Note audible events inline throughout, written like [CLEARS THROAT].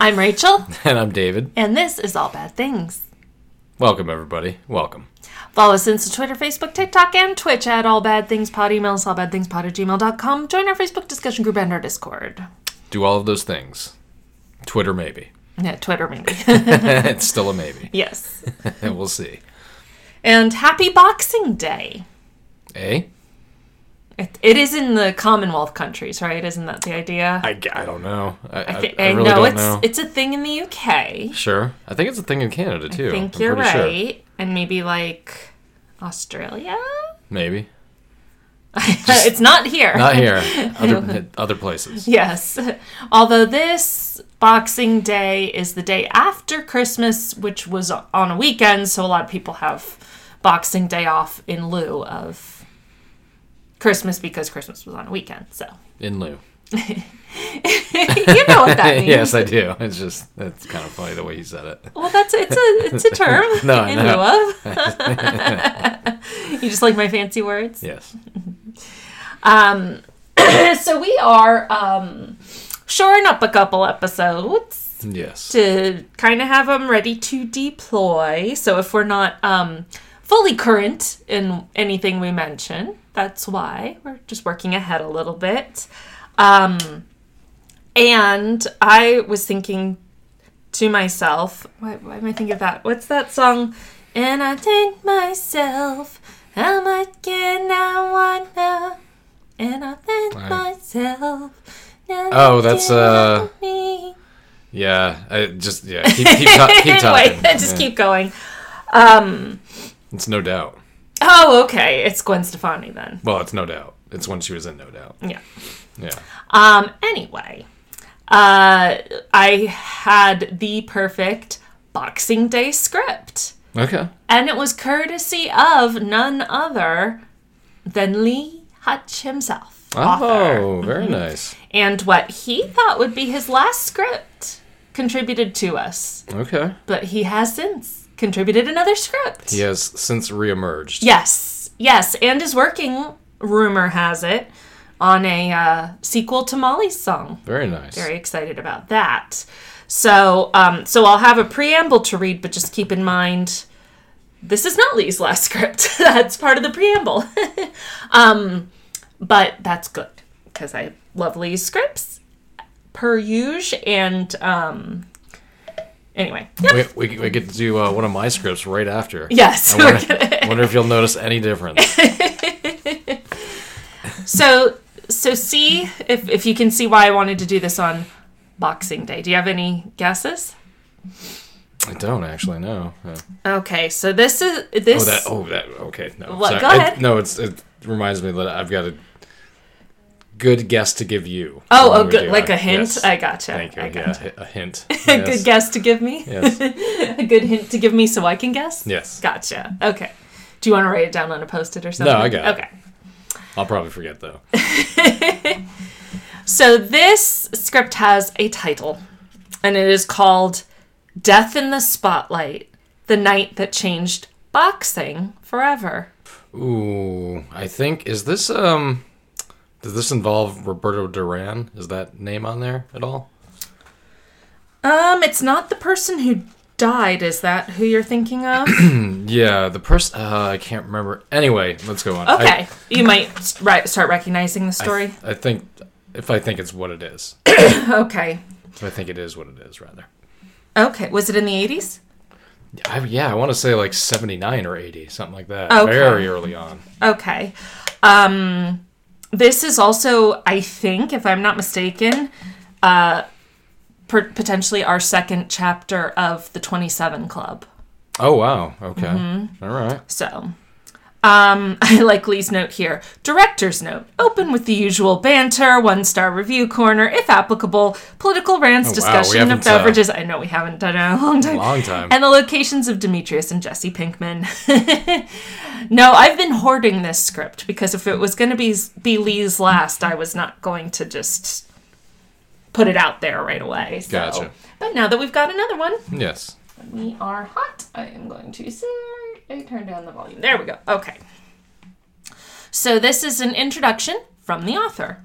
I'm Rachel, [LAUGHS] And I'm David. and this is All Bad Things. Welcome, everybody. Welcome. Follow us on Twitter, Facebook, TikTok, and Twitch at All Bad Things Pod. Email us allbadthingspod at gmail.com. Join our Facebook discussion group and our Discord. Do all of those things. Twitter, maybe. [LAUGHS] Yeah, Twitter maybe. [LAUGHS] it's still a maybe. yes. we'll see. And happy Boxing Day. Eh? It, it is in the Commonwealth countries, right? Isn't that the idea? I, I don't know. I, I, thi- I I really know it's know. it's a thing in the UK. Sure. I think it's a thing in Canada, too. I think I'm you're right. And maybe like Australia? Maybe. [LAUGHS] it's not here. Not here. [LAUGHS] Other, other places. Yes. Although this Boxing Day is the day after Christmas, which was on a weekend, so a lot of people have Boxing Day off in lieu of Christmas because Christmas was on a weekend. So In lieu. [LAUGHS] you know what that [LAUGHS] means. yes, I do. It's just, it's kind of funny the way you said it. Well, that's it's a it's a term [LAUGHS] No, in lieu of. you just like my fancy words. Yes. Um, [COUGHS] so we are um, shoring up a couple episodes. Yes. to kind of have them ready to deploy. So if we're not um, fully current in anything we mention, that's why we're just working ahead a little bit. Um, and I was thinking to myself, why, why am I thinking of that? What's that song? And I think myself, how much can I wonder? And I think Right. myself. Oh, that's, uh, Yeah. I just, yeah. Keep, keep, ta- [LAUGHS] keep talking. Wait, just Yeah. keep going. Um. It's no doubt. Oh, okay. It's Gwen Stefani then. Well, it's no doubt. It's when she was in No Doubt. Yeah. Yeah. Um. Anyway, uh, I had the perfect Boxing Day script, Okay. and it was courtesy of none other than Lee Hutch himself. author. Oh, very nice. And what he thought would be his last script contributed to us, Okay. but he has since contributed another script. He has since reemerged. Yes, yes, and is working. Rumor has it on a uh, sequel to Molly's song. Very nice. Very excited about that. So, um, so I'll have a preamble to read, but just keep in mind this is not Lee's last [LAUGHS] script. [LAUGHS] that's part of the preamble. [LAUGHS] um, but that's good because I love Lee's scripts per usual. And um, anyway, yeah. we, we, we get to do uh, one of my scripts right after. yes. I [LAUGHS] wonder, gonna- wonder if you'll notice any difference. [LAUGHS] So so see if if you can see why I wanted to do this on Boxing Day. Do you have any guesses? I don't actually know. Uh, Okay, so this is this. oh, that. Oh, that. Okay. No. Go I- ahead. no, it's it reminds me that I've got a good guess to give you. Oh, oh good like our- a hint. Yes. I gotcha. Thank you. I Yeah, a hint. [LAUGHS] A good guess to give me? Yes. [LAUGHS] a good hint to give me so I can guess? Yes. Gotcha. Okay. Do you want to write it down on a post-it or something? No, I got it. Okay. I'll probably forget though. [LAUGHS] So this script has a title, and it is called Death in the Spotlight The Night That Changed Boxing Forever. Ooh, I think is this um does this involve Roberto Duran? Is that name on there at all? Um, it's not the person who died, is that who you're thinking of? [CLEARS THROAT] Yeah, the person uh, I can't remember. Anyway, let's go on. I- Okay. you might right, start recognizing the I, story. I think if I think it's what it is. [COUGHS] okay. If I think it is what it is, rather. Okay. Was it in the 80s? I, yeah, I want to say like 79 or 80, something like that. Okay. Very early on. Okay. Um, this is also, I think, if I'm not mistaken, uh, per- potentially our second chapter of the 27 Club. Oh, wow. Okay. Mm-hmm. All right. So, Um, [LAUGHS] I like Lee's note here. Director's note. Open with the usual banter, one star review corner, if applicable, political rants, Oh, wow, discussion of uh, beverages. I know we haven't done it in a long time. Long time. And the locations of Demetrius and Jesse Pinkman. [LAUGHS] no, I've been hoarding this script because if it was going to be be Lee's last, I was not going to just put it out there right away. So. Gotcha. But now that we've got another one, Yes. we are hot. I am going to say, I turn down the volume. There we go. Okay. So this is an introduction from the author.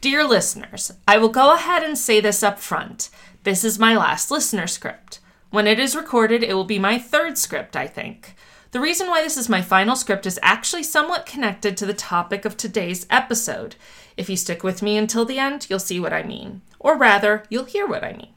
Dear listeners, I will go ahead and say this up front. This is my last listener script. When it is recorded, it will be my third script, I think. The reason why this is my final script is actually somewhat connected to the topic of today's episode. If you stick with me until the end, you'll see what I mean. Or rather, you'll hear what I mean.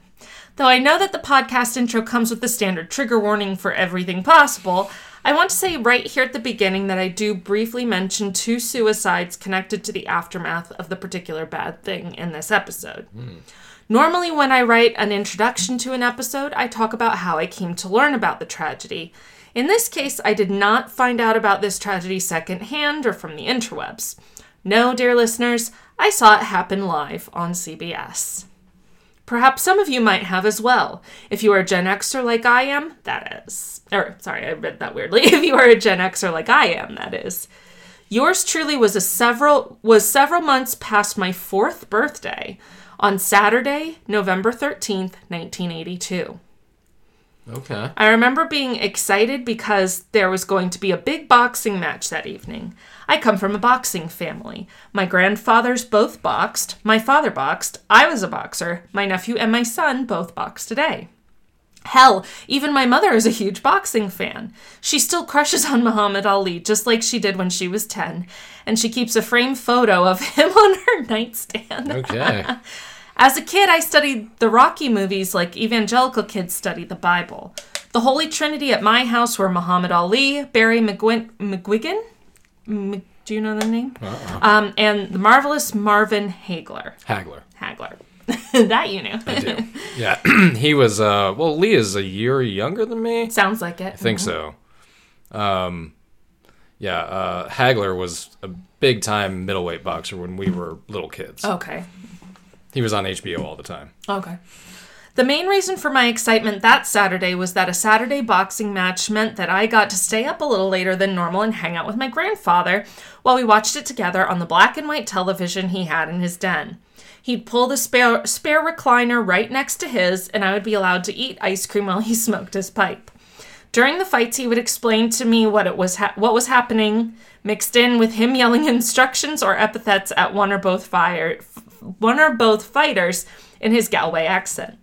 Though I know that the podcast intro comes with the standard trigger warning for everything possible, I want to say right here at the beginning that I do briefly mention two suicides connected to the aftermath of the particular bad thing in this episode. Normally, when I write an introduction to an episode, I talk about how I came to learn about the tragedy. In this case, I did not find out about this tragedy secondhand or from the interwebs. No, dear listeners, I saw it happen live on CBS. Perhaps some of you might have as well. If you are a Gen Xer like I am, that is. Or, sorry, I read that weirdly. [LAUGHS] If you are a Gen Xer like I am, that is. Yours truly was a several was several months past my fourth birthday on Saturday, November 13th, 1982. Okay. I remember being excited because there was going to be a big boxing match that evening. I come from a boxing family. My grandfathers both boxed, my father boxed, I was a boxer, my nephew and my son both box today. Hell, even my mother is a huge boxing fan. She still crushes on Muhammad Ali just like she did when she was 10, and she keeps a framed photo of [LAUGHS] him on her nightstand. Okay. [LAUGHS] As a kid, I studied the Rocky movies like evangelical kids study the Bible. The Holy Trinity at my house were Muhammad Ali, Barry McGuin- McGuigan, do you know the name? Um, and the marvelous Marvin Hagler. Hagler. Hagler. [LAUGHS] that you knew. I do. [LAUGHS] Yeah. [CLEARS THROAT] he was, uh, well, Lee is a year younger than me. Sounds like it. I think so. Um, yeah, uh, Hagler was a big time middleweight boxer when we were little kids. Okay. He was on HBO all the time. Okay. The main reason for my excitement that Saturday was that a Saturday boxing match meant that I got to stay up a little later than normal and hang out with my grandfather while we watched it together on the black and white television he had in his den. He'd pull the spare, spare recliner right next to his, and I would be allowed to eat ice cream while he [LAUGHS] smoked his pipe. During the fights, he would explain to me what it was ha- what was happening, mixed in with him yelling [LAUGHS] instructions or epithets at one or both fire- one or both fighters in his Galway accent.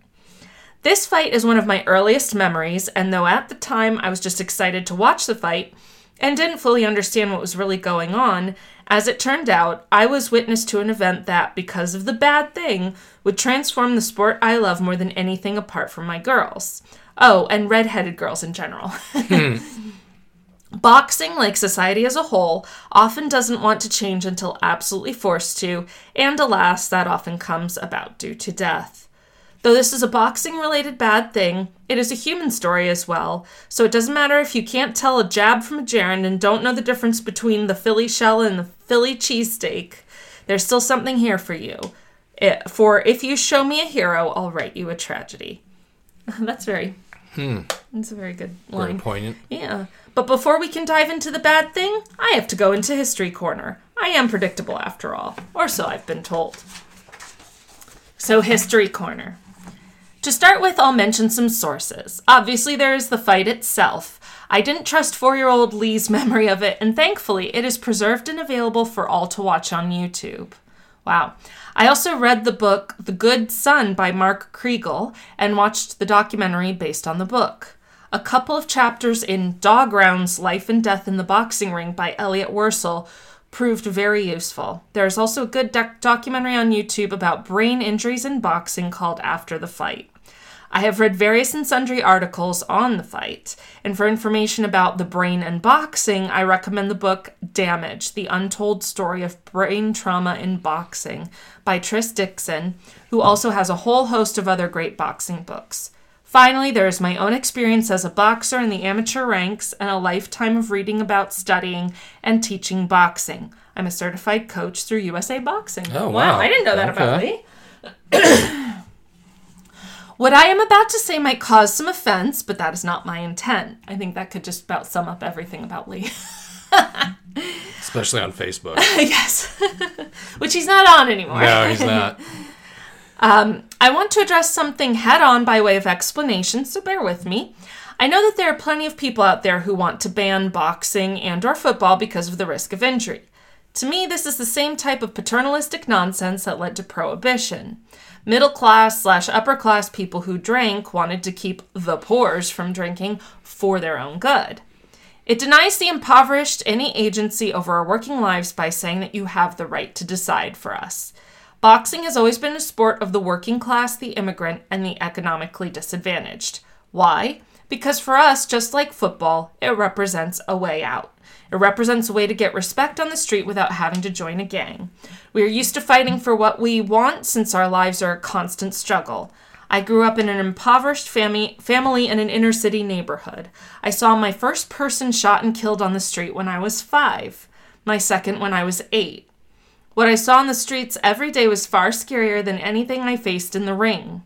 This fight is one of my earliest memories, and though at the time I was just excited to watch the fight and didn't fully understand what was really going on, as it turned out, I was witness to an event that, because of the bad thing, would transform the sport I love more than anything apart from my girls. Oh, and redheaded girls in general. [LAUGHS] Hmm. Boxing, like society as a whole, often doesn't want to change until absolutely forced to, and alas, that often comes about due to death. Though this is a boxing related bad thing, it is a human story as well, so it doesn't matter if you can't tell a jab from a gerund and don't know the difference between the Philly shell and the Philly cheesesteak. There's still something here for you. It, for if you show me a hero, I'll write you a tragedy. [LAUGHS] That's very. Hmm. That's a very good line. Very poignant. Yeah. But before we can dive into the bad thing, I have to go into History Corner. I am predictable after all, or so I've been told. So, History Corner. To start with, I'll mention some sources. Obviously, there is the fight itself. I didn't trust four year old Lee's [LAUGHS] memory of it, and thankfully, it is preserved and available for all to watch on YouTube. Wow. I also read the book The Good Son by Mark Kriegel and watched the documentary based on the book. A couple of chapters in Dark Rounds Life and Death in the Boxing Ring by Elliot Worsell proved very useful. There is also a good doc- documentary on YouTube about brain injuries in boxing called After the Fight. I have read various and sundry articles on the fight, and for information about the brain and boxing, I recommend the book Damage The Untold Story of Brain Trauma in Boxing by Tris Dixon, who also has a whole host of other great boxing books. Finally, there is my own experience as a boxer in the amateur ranks and a lifetime of reading about, studying, and teaching boxing. I'm a certified coach through USA Boxing. Oh, wow. I didn't know that about Okay. me. [COUGHS] What I am about to say might cause some offense, but that is not my intent. I think that could just about sum up everything about Lee. Especially on Facebook. [LAUGHS] yes. [LAUGHS] Which he's not on anymore. no, he's not. [LAUGHS] Um, I want to address something head on by way of explanation, so bear with me. I know that there are plenty of people out there who want to ban boxing and or football because of the risk of injury. To me, this is the same type of paternalistic nonsense that led to prohibition. Middle class slash upper class people who drank wanted to keep the poors from drinking for their own good. It denies the impoverished any agency over our working lives by saying that you have the right to decide for us. Boxing has always been a sport of the working class, the immigrant, and the economically disadvantaged. Why? Because for us, just like football, it represents a way out. It represents a way to get respect on the street without having to join a gang. We are used to fighting for what we want since our lives are a constant struggle. I grew up in an impoverished family, family in an inner city neighborhood. I saw my first person shot and killed on the street when I was five, my second when I was eight. What I saw in the streets every day was far scarier than anything I faced in the ring.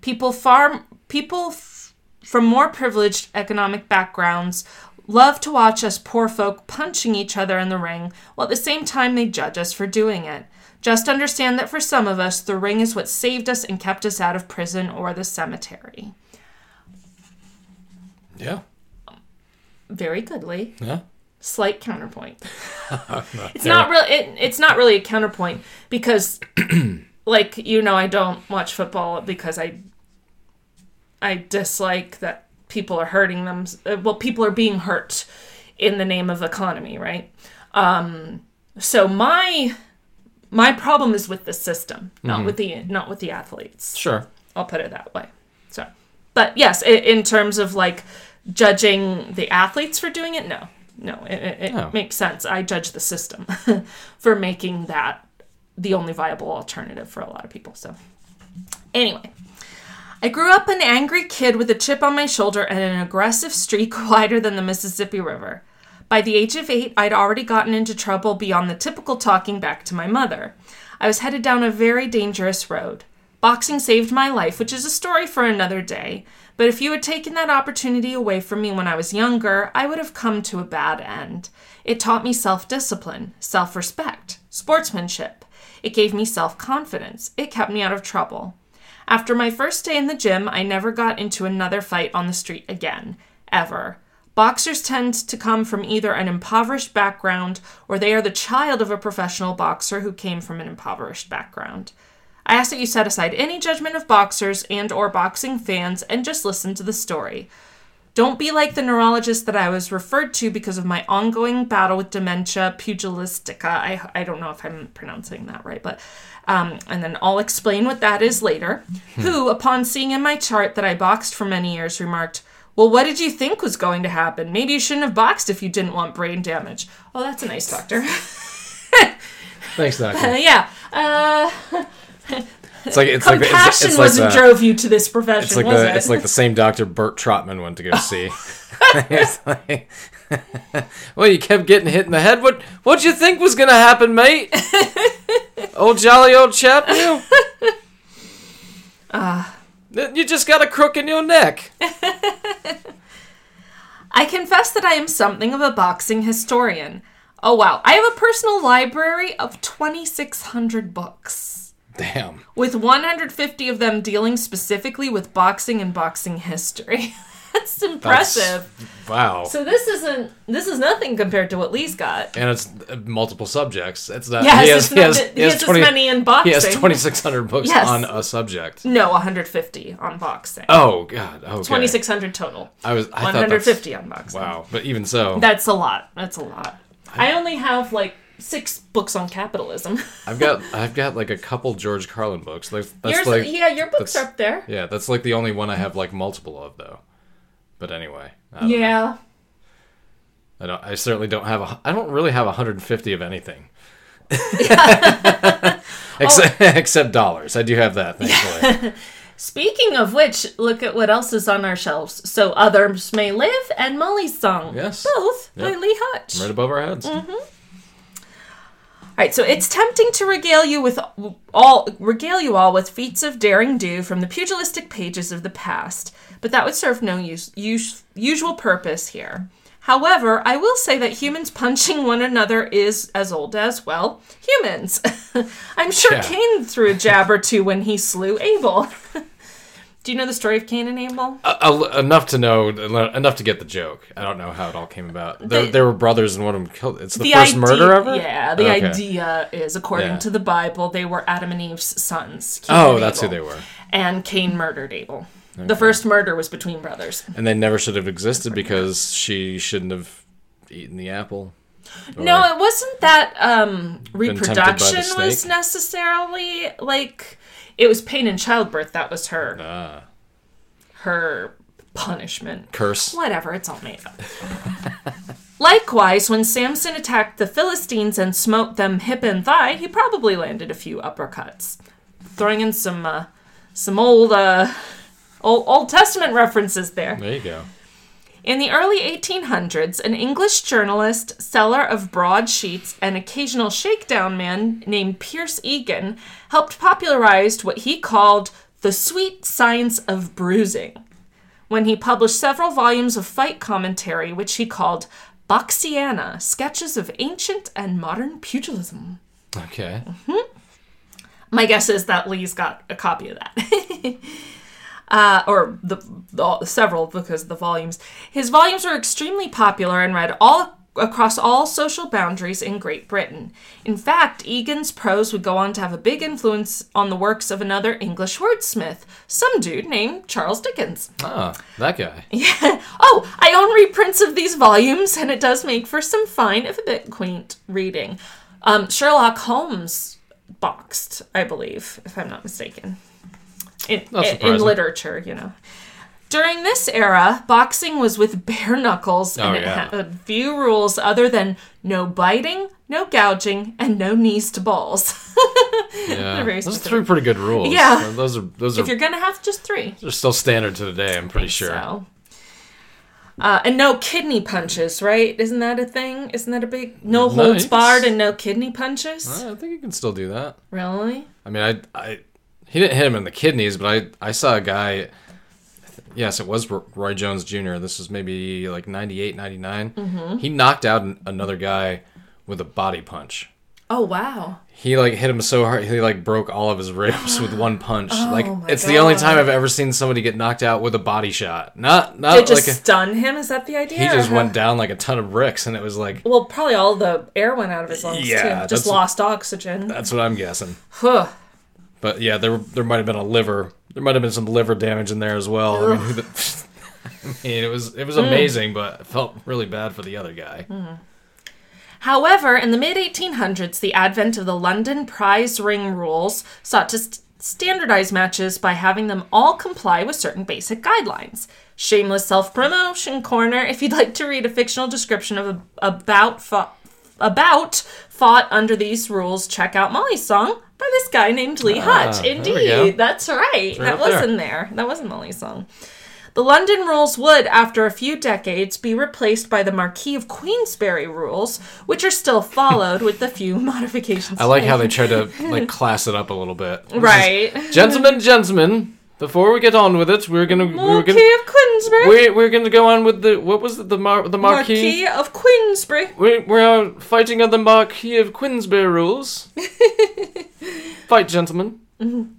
People far people f- from more privileged economic backgrounds love to watch us poor folk punching each other in the ring, while at the same time they judge us for doing it. Just understand that for some of us, the ring is what saved us and kept us out of prison or the cemetery. Yeah. Very goodly. Yeah. Slight counterpoint. [LAUGHS] it's not really it, it's not really a counterpoint because [CLEARS THROAT] like you know I don't watch football because I I dislike that people are hurting them uh, well people are being hurt in the name of economy, right? Um so my my problem is with the system, not with the not with the athletes. Sure. I'll put it that way. So, but yes, in terms of like judging the athletes for doing it, no, no, it, it, No. Oh. makes sense. I judge the system [LAUGHS] for making that the only viable alternative for a lot of people. So, anyway. I grew up an angry kid with a chip on my shoulder and an aggressive streak [LAUGHS] wider than the Mississippi River. By the age of eight, I'd already gotten into trouble beyond the typical talking back to my mother. I was headed down a very dangerous road. Boxing saved my life, which is a story for another day, but if you had taken that opportunity away from me when I was younger, I would have come to a bad end. It taught me self discipline, self respect, sportsmanship. It gave me self confidence. It kept me out of trouble. After my first day in the gym, I never got into another fight on the street again. Ever. Boxers tend to come from either an impoverished background or they are the child of a professional boxer who came from an impoverished background. I ask that you set aside any judgment of boxers and or boxing fans and just listen to the story. Don't be like the neurologist that I was referred to because of my ongoing battle with dementia pugilistica. I, I don't know if I'm pronouncing that right, but um, and then I'll explain what that is later. Who, upon seeing in my chart that I boxed for many years, remarked, "Well, what did you think was going to happen? Maybe you shouldn't have boxed if you didn't want brain damage." Oh, that's a nice doctor. [LAUGHS] Thanks, Doctor. yeah. Uh, [LAUGHS] It's like it's like compassion it's, it's like wasn't the, drove you to this profession, it's like the it? it's like the same doctor Bert Trautmann went to go see. [LAUGHS] It's like- well, you kept getting hit in the head. What what'd you think was gonna happen, mate? [LAUGHS] old jolly old chap, you. [LAUGHS] Ah. You just got a crook in your neck. I confess that I am something of a boxing historian. Oh wow, I have a personal library of 2,600 books, Damn. with 150 of them dealing specifically with boxing and boxing history. [LAUGHS] That's That's- impressive. Wow. So this isn't this is nothing compared to what Lee's got. and it's uh, multiple subjects. It's not. Yes, he has, he has, that- he has has as many in He has 2,600 books Yes. on a subject. No, 150 on boxing. Oh God. Okay. 2,600 total. I was. I 150 on boxing. Wow. But even so, That's a lot. That's a lot. I only have like six books on capitalism. [LAUGHS] I've got [LAUGHS] I've got like a couple George Carlin books. Like that's Yours, like yeah, your books are up there. yeah, that's like the only one I have like multiple of though. But anyway, I Yeah. I don't. I certainly don't have. A, I don't really have 150 of anything. [LAUGHS] except Oh. except dollars. I do have that thankfully. Speaking of which, look at what else is on our shelves. So Others May Live and Molly's Song. Yes. Both by Lee Hutch. Right above our heads. Mm-hmm. All right, so it's tempting to regale you with all regale you all with feats of daring do from the pugilistic pages of the past, but that would serve no use, use, usual purpose here. However, I will say that humans punching one another is as old as well humans. [LAUGHS] I'm sure Yeah. Cain threw a jab or two when he slew Abel. [LAUGHS] Do you know the story of Cain and Abel? Uh, uh, enough to know, enough to get the joke. I don't know how it all came about. The- they were brothers and one of them killed. It's the, first idea- murder ever. Yeah, the Okay. idea is, according Yeah. to the Bible, they were Adam and Eve's sons. Cain Oh, that's who they were. And Cain murdered Abel. The first murder was between brothers. And they never should have existed because she shouldn't have eaten the apple. No, it wasn't that um, the reproduction was necessarily like it was pain in childbirth. That was her Ah, her punishment. curse. Whatever, it's all made up. Likewise, when Samson attacked the Philistines and smote them hip and thigh, he probably landed a few uppercuts. Throwing in some uh, some old uh, old Old Testament references there. There you go. In the early 1800s, an English journalist, seller of broadsheets, and occasional shakedown man named Pierce Egan helped popularize what he called the sweet science of bruising when he published several volumes of fight commentary, which he called Boxiana Sketches of Ancient and Modern Pugilism. Okay. Mm-hmm. My guess is that Lee's got a copy of that. [LAUGHS] uh, or the, the several because of the volumes. His volumes were extremely popular and read all across all social boundaries in Great Britain. In fact, Egan's prose would go on to have a big influence on the works of another English wordsmith, some dude named Charles Dickens. Ah, that guy. [LAUGHS] Yeah. Oh, I own reprints of these volumes, and it does make for some fine, if a bit quaint, reading. Um, Sherlock Holmes boxed, I believe, if I'm not mistaken. In, in, literature, you know. During this era, boxing was with bare knuckles and Oh, it yeah. had few rules other than no biting, no gouging, and no knees to balls. [LAUGHS] Yeah, those are three pretty good rules. Yeah. those are those are if you're gonna have just three. they're still standard to today. I'm pretty sure. So. Uh, and no kidney punches, right? Isn't that a thing? Isn't that a big no holds Nice. barred and no kidney punches? I think you can still do that. Really? I mean, I, I, he didn't hit him in the kidneys, but I, I saw a guy. Yes, it was Roy Jones Jr. This was maybe like 98, 99. Mm-hmm. He knocked out another guy with a body punch. Oh wow! He like hit him so hard, he like broke all of his ribs with one [GASPS] punch. like Oh my it's the only time I've ever seen somebody get knocked out with a body shot. Not not It just like a, stun him. Is that the idea? he just went down like a ton of bricks, and it was like Well, probably all the air went out of his lungs Yeah, too. Just lost oxygen. that's what I'm guessing. Huh. But yeah, there there might have been a liver. There might have been some liver damage in there as well. I mean, the, [LAUGHS] I mean, it was it was hmm. amazing, but I felt really bad for the other guy. Hmm. However, in the mid 1800s, the advent of the London prize ring rules sought to st- standardize matches by having them all comply with certain basic guidelines. Shameless self promotion corner. If you'd like to read a fictional description of a, about fought, about fought under these rules, check out Molly's song by this guy named Lee Hutch. Ah, go. Indeed, that's right. that was there. in there. That wasn't Molly's song. The London rules would, after a few decades, be replaced by the Marquis of Queensberry rules, which are still followed with a few [LAUGHS] modifications. I like how they tried to like [LAUGHS] class it up a little bit. Right. gentlemen, gentlemen. Before we get on with it, we're gonna we're Marquis gonna of Queensberry. we're, we're gonna go on with the what was it the mar, the marquis. Marquis of Queensberry. We're, we're fighting on the Marquis of Queensberry rules. [LAUGHS] Fight, gentlemen. And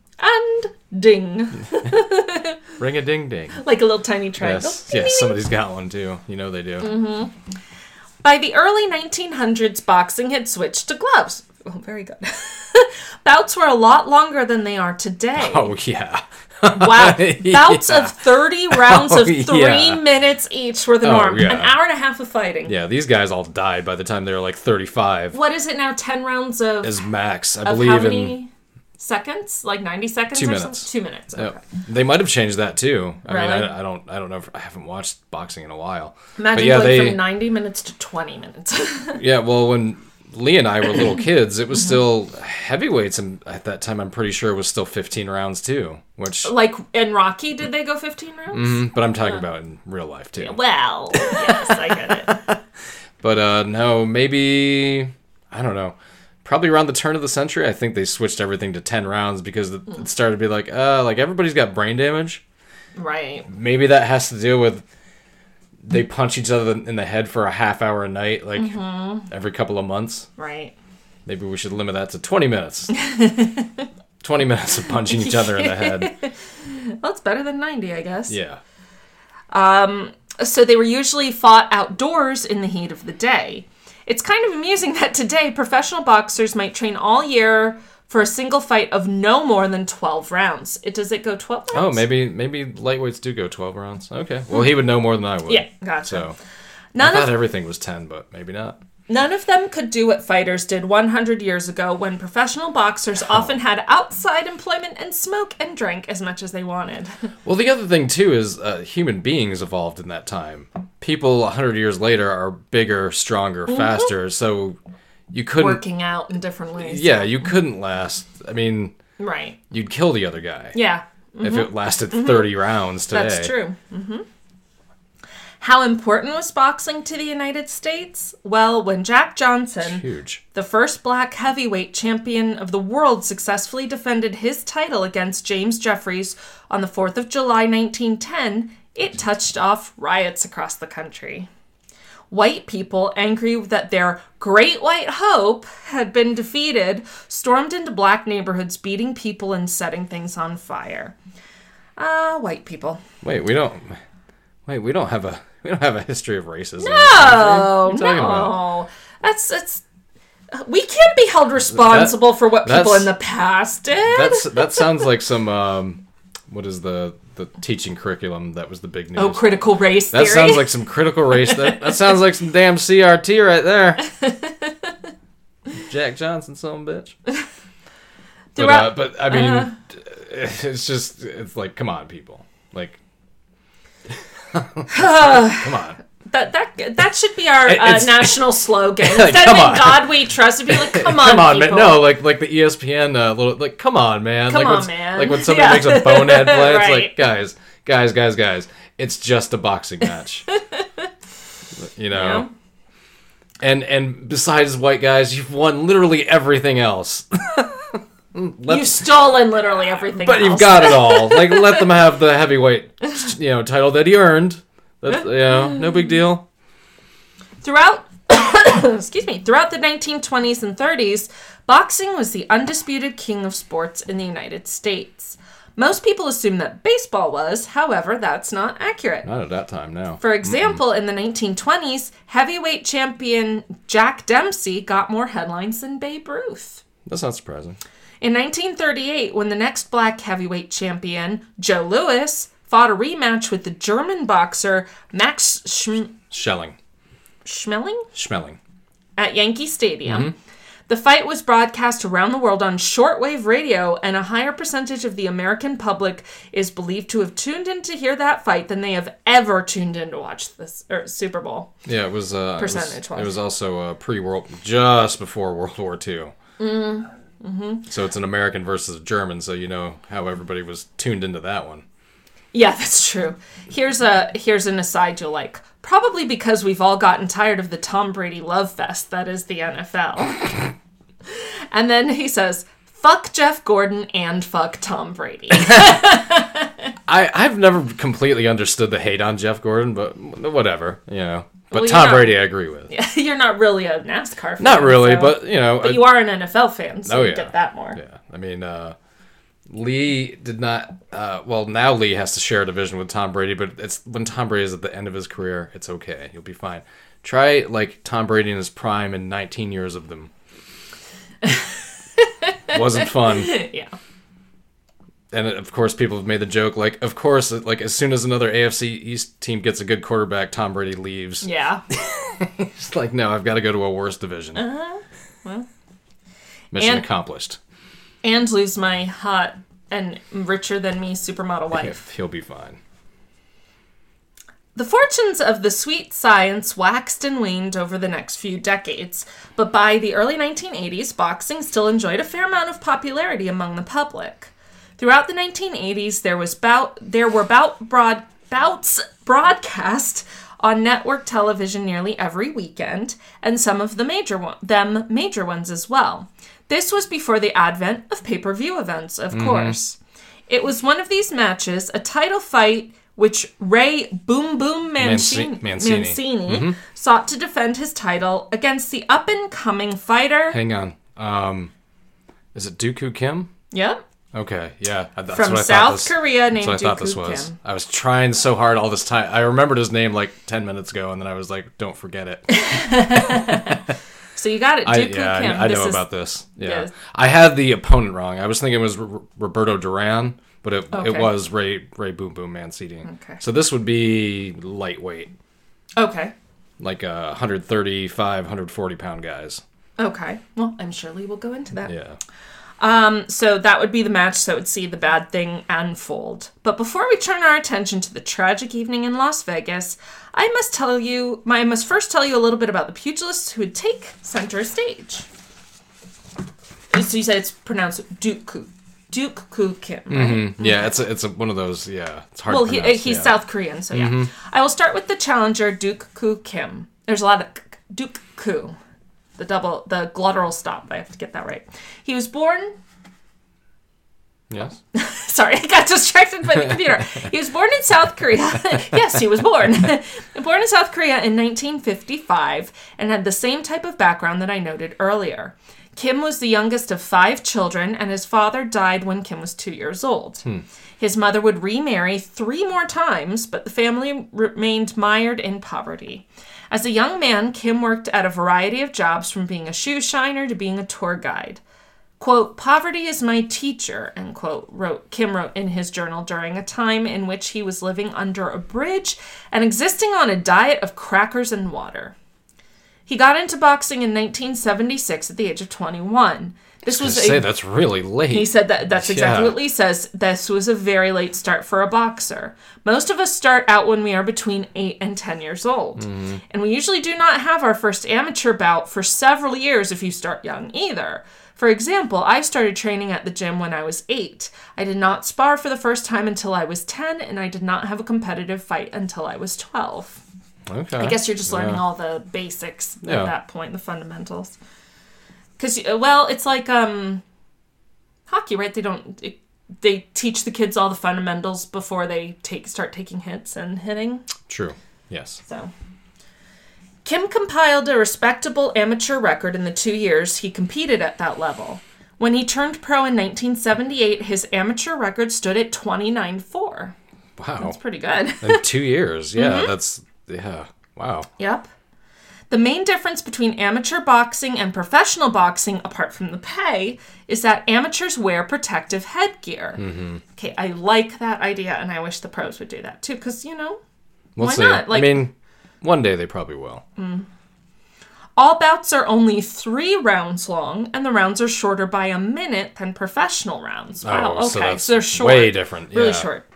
ding. [LAUGHS] Ring a ding ding. Like a little tiny triangle. Yes, yes, somebody's got one too. You know they do. Mm-hmm. By the early 1900s, boxing had switched to gloves. Oh, very good. [LAUGHS] Bouts were a lot longer than they are today. Oh yeah. Wow. [LAUGHS] Bouts Yeah. of 30 [LAUGHS] rounds of oh, three yeah. minutes each were the Oh, norm. yeah. An hour and a half of fighting. Yeah, these guys all died by the time they were like 35. What is it now? 10 rounds of, Is max, I believe how in. many seconds? Like 90 seconds Two or minutes. something? Two minutes. Okay. They might have changed that too. I mean, I, I don't, I don't know. If, I haven't watched boxing in a while. Imagine yeah, going they- from 90 minutes to 20 minutes. [LAUGHS] Yeah, well, when Lee and I were little [LAUGHS] kids, it was still heavyweights, and at that time, I'm pretty sure it was still 15 rounds too. Which, Like in Rocky, did they go 15 rounds? Mm, but I'm talking about in real life too. Well, yes, I get it. [LAUGHS] But uh, no, maybe I don't know. Probably around the turn of the century, I think they switched everything to 10 rounds because it it started to be like, uh, like everybody's got brain damage. Right. Maybe that has to do with they punch each other in the head for a half hour a night, like every couple of months. Right. Maybe we should limit that to 20 minutes. [LAUGHS] 20 minutes of punching each other in the head. [LAUGHS] Well, it's better than 90, I guess. Yeah. Um, So they were usually fought outdoors in the heat of the day. It's kind of amusing [LAUGHS] that today professional boxers might train all year for a single fight of no more than 12 rounds. It does it go 12 rounds? Oh, maybe maybe lightweights do go 12 rounds. Okay. Well, he would know more than I would. Yeah, gotcha. So I thought of everything was 10, but maybe not. None of them could do what fighters did 100 years ago when professional boxers often had outside employment and smoke and drank as much as they wanted. [LAUGHS] Well, the other thing too is uh, human beings evolved in that time. People 100 years later are bigger, stronger, faster, so you couldn't Working out in different ways. Yeah, you couldn't last. I mean, Right. you'd kill the other guy Yeah. if it lasted 30 rounds today. Mm-hmm. That's true. Mm-hmm. How important was boxing to the United States? Well, when Jack Johnson, the first black heavyweight champion of the world, successfully defended his title against James Jeffries on the 4th of July 1910, it touched off riots across the country. White people, angry that their great white hope had been defeated, stormed into black neighborhoods, beating people and setting things on fire. Ah, white people. Wait, we don't. Wait, we don't have a we don't have a history of racism. You talking about? no, that's that's. We can't be held responsible for what people in the past did. That's that sounds like some um, what is the the teaching curriculum that was the big news. oh, critical race that theory. sounds like some critical race. That that [LAUGHS] sounds like some damn CRT right there. [LAUGHS] Jack Johnson, some bitch. [LAUGHS] But, uh, but I mean, uh-huh. it's just it's like come on, people, like. [SIGHS] come on. That that that should be our uh, national slogan. [LAUGHS] Instead of. God We Trust," it'd be like, "Come on, [LAUGHS] come on, man. No, like like the ESPN uh, little like come on, man. Come like on, man. Like when somebody Yeah. makes a bonehead play, it's like [LAUGHS] guys, guys, guys, guys. It's just a boxing match. you know. Yeah. And and besides white guys, you've won literally everything else. Let- You've stolen literally everything. but you've got it all. Like let them have the heavyweight, you know, title that he earned. That's know, no big deal. Throughout, [COUGHS] excuse me, throughout the 1920s and 30s, boxing was the undisputed king of sports in the United States. Most people assume that baseball was, however, that's not accurate. Not at that time now. For example, in the 1920s, heavyweight champion Jack Dempsey got more headlines than Babe Ruth. That's not surprising. In 1938, when the next black heavyweight champion, Joe Louis, fought a rematch with the German boxer Max Schm-. Schmeling Schmelling. at Yankee Stadium, the fight was broadcast around the world on shortwave radio, and a higher percentage of the American public is believed to have tuned in to hear that fight than they have ever tuned in to watch this or Super Bowl. Yeah, it was. Uh, it was-. It was, also uh, pre-world, just before World War II. Mm-hmm. So it's an American versus a German. So you know how everybody was tuned into that one. Yeah, [LAUGHS] that's true. Here's a here's an aside you'll like. Probably because we've all gotten tired of the Tom Brady love fest that is the NFL. [LAUGHS] and then he says, "Fuck Jeff Gordon and fuck Tom Brady." [LAUGHS] I I've never completely understood the hate on Jeff Gordon, but whatever, you know. But Well, Tom not- Brady, I agree with. Yeah, You're not really a NASCAR fan. Not really, so- but you know. but I- you are an NFL fan, so Oh, you yeah. get that more. Yeah, I mean, uh, Lee did not. Uh, well, now Lee has to share a division with Tom Brady, but it's when Tom Brady is at the end of his career, it's okay. You'll be fine. Try like Tom Brady in his prime and 19 years of them. [LAUGHS] Wasn't fun. yeah. And of course, people have made the joke like, of course, like as soon as another AFC East team gets a good quarterback, Tom Brady leaves. Yeah. [LAUGHS] It's like, no, I've got to go to a worse division. Uh-huh. Well. Mission And- accomplished. And lose my hot and richer than me supermodel [LAUGHS] wife. He'll be fine. The fortunes of the sweet science waxed and waned over the next few decades, but by the early 1980s, boxing still enjoyed a fair amount of popularity among the public. Throughout the 1980s, there was bout there were bout broad bouts broadcast on network television nearly every weekend, and some of the major one, them major ones as well. This was before the advent of pay-per-view events, of course. It was one of these matches, a title fight which Ray Boom Boom Mancini, Manci- Mancini. Mancini sought to defend his title against the up and coming fighter. Hang on. Um, is it Duk Koo Kim? Yep. Okay, yeah. That's From what I thought South this, Korea named That's what I thought this was. Kim. I was trying so hard all this time. I remembered his name like 10 minutes ago, and then I was like, don't forget it. [LAUGHS] So you got it, I, yeah. I, I know is- about this. Yeah. yeah. I had the opponent wrong. I was thinking it was R- Roberto Duran, but it, Okay. it was Ray Ray Boom Boom Mancini. Okay. So this would be lightweight, Okay. like uh, 135, 140 pound guys. Okay. Well, I'm sure we will go into that. Yeah. Um, so that would be the match that would see the bad thing unfold. But before we turn our attention to the tragic evening in Las Vegas, I must tell you, I must first tell you a little bit about the pugilists who would take center stage. So you said it's pronounced Duk Koo. Duk Koo Kim, right? Mm, Yeah, it's a, it's a, one of those. Yeah, it's hard. Well, to he, he's yeah. South Korean, so yeah. I will start with the challenger, Duk Koo Kim. There's a lot of k- Duk Koo. The double, the glottal stop. I have to get that right. He was born Yes. [LAUGHS] Sorry, I got distracted by the computer. [LAUGHS] He was born in South Korea. [LAUGHS] yes, he was born. born in South Korea in 1955 and had the same type of background that I noted earlier. Kim was the youngest of five children, and his father died when Kim was two years old. Hmm. His mother would remarry three more times, but the family remained mired in poverty. As a young man, Kim worked at a variety of jobs from being a shoe shiner to being a tour guide. Quote, poverty is my teacher, end quote, wrote Kim wrote in his journal during a time in which he was living under a bridge and existing on a diet of crackers and water. He got into boxing in 1976 at the age of 21. This I was say a, that's really late. he said that that's exactly Yeah. what Lee says. This was a very late start for a boxer. Most of us start out when we are between 8 and 10 years old. Mm-hmm. And we usually do not have our first amateur bout for several years if you start young either. For example, I started training at the gym when I was 8. I did not spar for the first time until I was 10, and I did not have a competitive fight until I was 12. okay. I guess you're just learning Yeah. all the basics Yeah. at that point, the fundamentals. Because well, it's like um, hockey, right? They don't it, they teach the kids all the fundamentals before they take start taking hits and hitting. True. Yes. So. Kim compiled a respectable amateur record in the two years he competed at that level. When he turned pro in 1978, his amateur record stood at 29 4. Wow. That's pretty good. In two years. Yeah. Mm-hmm. That's yeah. Wow. Yep. The main difference between amateur boxing and professional boxing, apart from the pay, is that amateurs wear protective headgear. Mm-hmm. Okay, I like that idea, and I wish the pros would do that too, because, you know, We'll Why see. not? Like- I mean, one day they probably will. all bouts are only three rounds long, and the rounds are shorter by a minute than professional rounds. Wow, Oh, okay, so that's they're short. way different. Really yeah. short.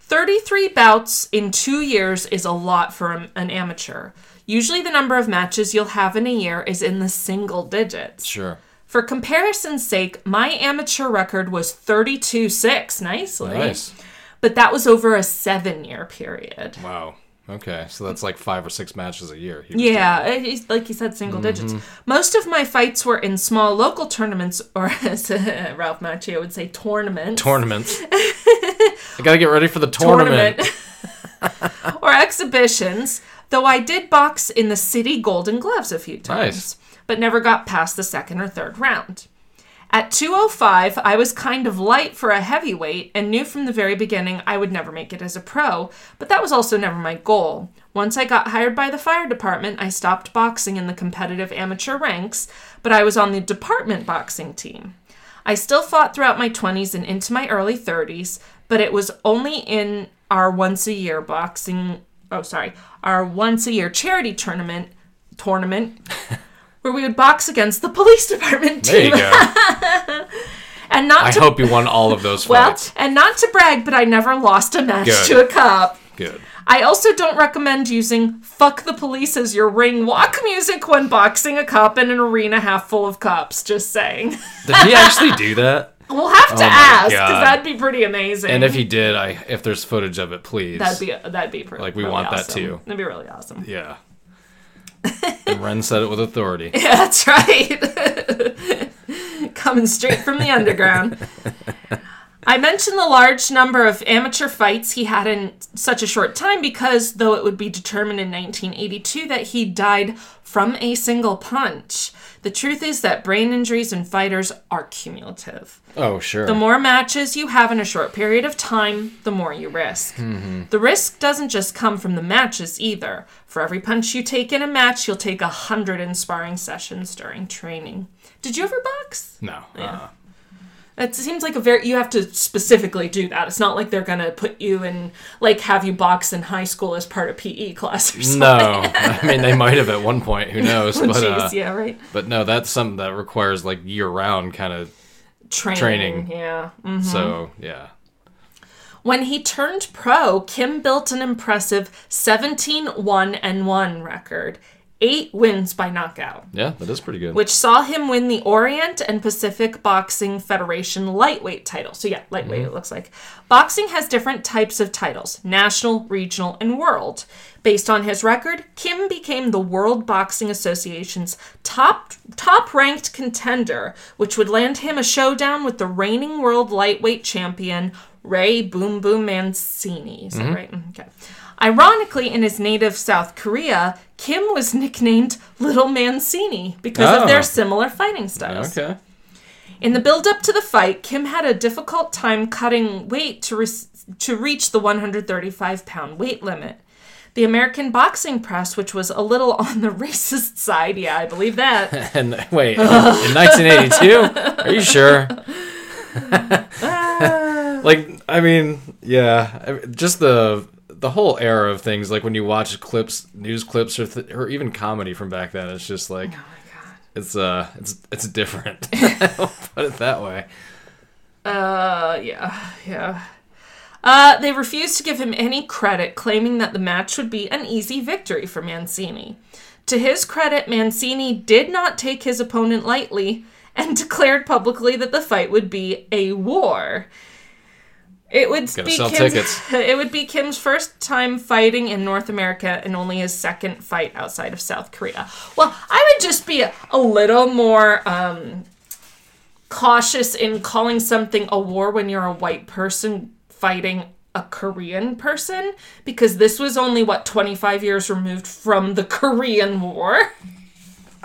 33 bouts in two years is a lot for an amateur. Usually, the number of matches you'll have in a year is in the single digits. Sure. For comparison's sake, my amateur record was 32 6. Nicely. Nice. But that was over a seven year period. Wow. Okay. So that's like five or six matches a year. Yeah, like you said, single mm-hmm. digits. Most of my fights were in small local tournaments, or [LAUGHS] as uh, Ralph Macchio would say, tournaments. Tournaments. [LAUGHS] I gotta get ready for the tournament. tournament [LAUGHS] or exhibitions, though I did box in the City Golden Gloves a few times, Nice. but never got past the second or third round. At 205, I was kind of light for a heavyweight and knew from the very beginning I would never make it as a pro, but that was also never my goal. Once I got hired by the fire department, I stopped boxing in the competitive amateur ranks, but I was on the department boxing team. I still fought throughout my 20s and into my early 30s, but it was only in our once a year boxing, oh sorry, our once a year charity tournament tournament [LAUGHS] where we would box against the police department team. There you go. [LAUGHS] and not I to hope you won all of those [LAUGHS] well, fights. and not to brag, but I never lost a match Good. to a cop. Good. I also don't recommend using fuck the police as your ring walk music when boxing a cop in an arena half full of cops. Just saying. Did he actually do that? We'll have to Oh ask because that'd be pretty amazing. And if he did, I if there's footage of it, please. that'd be that'd be pretty, Like, we really want that too. That'd be really awesome. yeah. [LAUGHS] and Ren said it with authority. Yeah, that's right. [LAUGHS] Coming straight from the underground. [LAUGHS] I mentioned the large number of amateur fights he had in such a short time because, though it would be determined in 1982 that he died from a single punch, the truth is that brain injuries in fighters are cumulative. Oh sure. The more matches you have in a short period of time, the more you risk. The risk doesn't just come from the matches either. For every punch you take in a match, you'll take a hundred in sparring sessions during training. Did you ever box? no. uh, It seems like a very you have to specifically do that. It's not like they're gonna put you in like have you box in high school as part of PE class or something. no. [LAUGHS] I mean, they might have at one point. Who knows? [LAUGHS] But Jeez, uh, yeah, right. but no, that's something that requires like year round kind of. Training. training. Yeah. Mm. So yeah. When he turned pro, Kim built an impressive 17 1 and 1 record, eight wins by knockout, Yeah, that is pretty good. which saw him win the Orient and Pacific Boxing Federation lightweight title. So, yeah, lightweight, it looks like. Boxing has different types of titles national, regional, and world. Based on his record, Kim became the World Boxing Association's top top ranked contender, which would land him a showdown with the reigning world lightweight champion Ray Boom Boom Mancini. Is that right? Mm, Okay. Ironically, in his native South Korea, Kim was nicknamed Little Mancini because of their Oh. similar fighting styles. okay. In the build up to the fight, Kim had a difficult time cutting weight to, re- to reach the 135 pound weight limit. The American boxing press, which was a little [LAUGHS] on the racist side, yeah, I believe that, [LAUGHS] And wait, in 1982? Are you sure? [LAUGHS] Ah. like, I mean, yeah, just the the whole era of things. Like when you watch clips, news clips, or th- or even comedy from back then, it's just like it's uh, it's it's different. [LAUGHS] [LAUGHS] Put it that way. Uh, yeah, yeah. Uh, they refused to give him any credit, claiming that the match would be an easy victory for Mancini. To his credit, Mancini did not take his opponent lightly and [LAUGHS] declared publicly that the fight would be a war. It would Gotta be sell Kim's, tickets. [LAUGHS] It would be Kim's first time fighting in North America and only his second fight outside of South Korea. Well, I would just be a, a little more um, cautious in calling something a war when you're a white person fighting a Korean person because this was only what 25 years removed from the Korean War. [LAUGHS]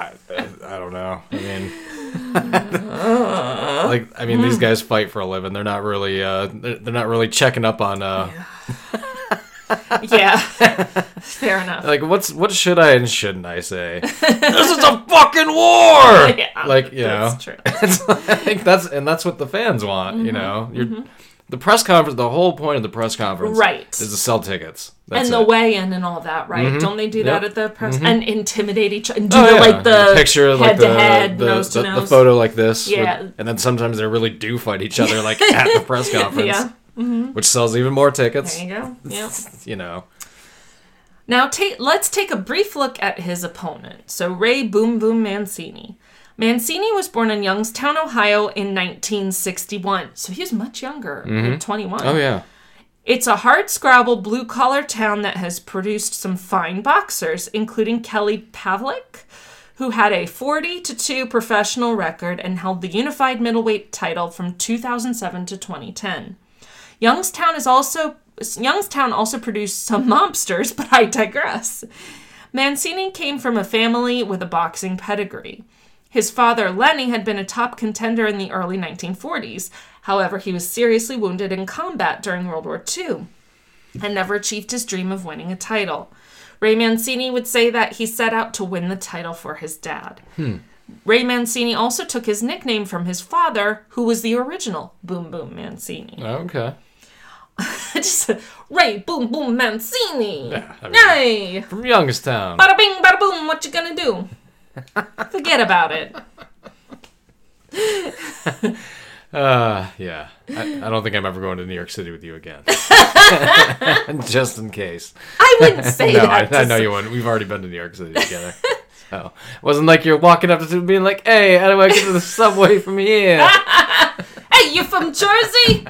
I, I, don't know. I mean. [LAUGHS] like I mean, these guys fight for a living. They're not really, uh, they're, they're not really checking up on, uh, Yeah. [LAUGHS] Fair enough. like what's what should I and shouldn't I say? this is a fucking war. [LAUGHS] Yeah, like you know, that's true. it's like that's and that's what the fans want. Mm-hmm, You know, you're the press conference. The whole point of the press conference, Right. is to sell tickets. That's and the it. weigh-in and all that, right? Mm-hmm. Don't they do that at the press mm-hmm. and intimidate each other and do Oh, the, yeah. like the, picture, like head the head, the, nose to the, the photo like this. with- Yeah. and then sometimes they really do fight each other, like [LAUGHS] at the press conference, Yeah. which sells even more tickets. There you go. Yep. You know, Now, ta- let's take a brief look at his opponent. So, Ray Boom Boom Mancini. Mancini was born in Youngstown, Ohio in 1961. So he was much younger, like mm-hmm. 21. oh yeah. It's a hard scrabble blue collar town that has produced some fine boxers, including Kelly Pavlik, who had a 40 to 2 professional record and held the unified middleweight title from 2007 to 2010. Youngstown is also Youngstown also produced some [LAUGHS] mobsters, but I digress. Mancini came from a family with a boxing pedigree. His father, Lenny, had been a top contender in the early 1940s. However, he was seriously wounded in combat during World War II and never achieved his dream of winning a title. Ray Mancini would say that he set out to win the title for his dad. Hmm. Ray Mancini also took his nickname from his father, who was the original Boom Boom Mancini. Oh, okay. [LAUGHS] Just Ray Boom Boom Mancini. Yeah, I mean- Yay! From Youngstown. Bada bing, bada boom. What you gonna do? [LAUGHS] Forget about it. [LAUGHS] Uh, yeah. I, I don't think I'm ever going to New York City with you again. [LAUGHS] Just in case. I wouldn't say that. no, I, that. I to know you wouldn't. We've already been to New York City together. So it wasn't like you're walking up to being like, "Hey, how do I get to the subway from here?" Hey, you from Jersey?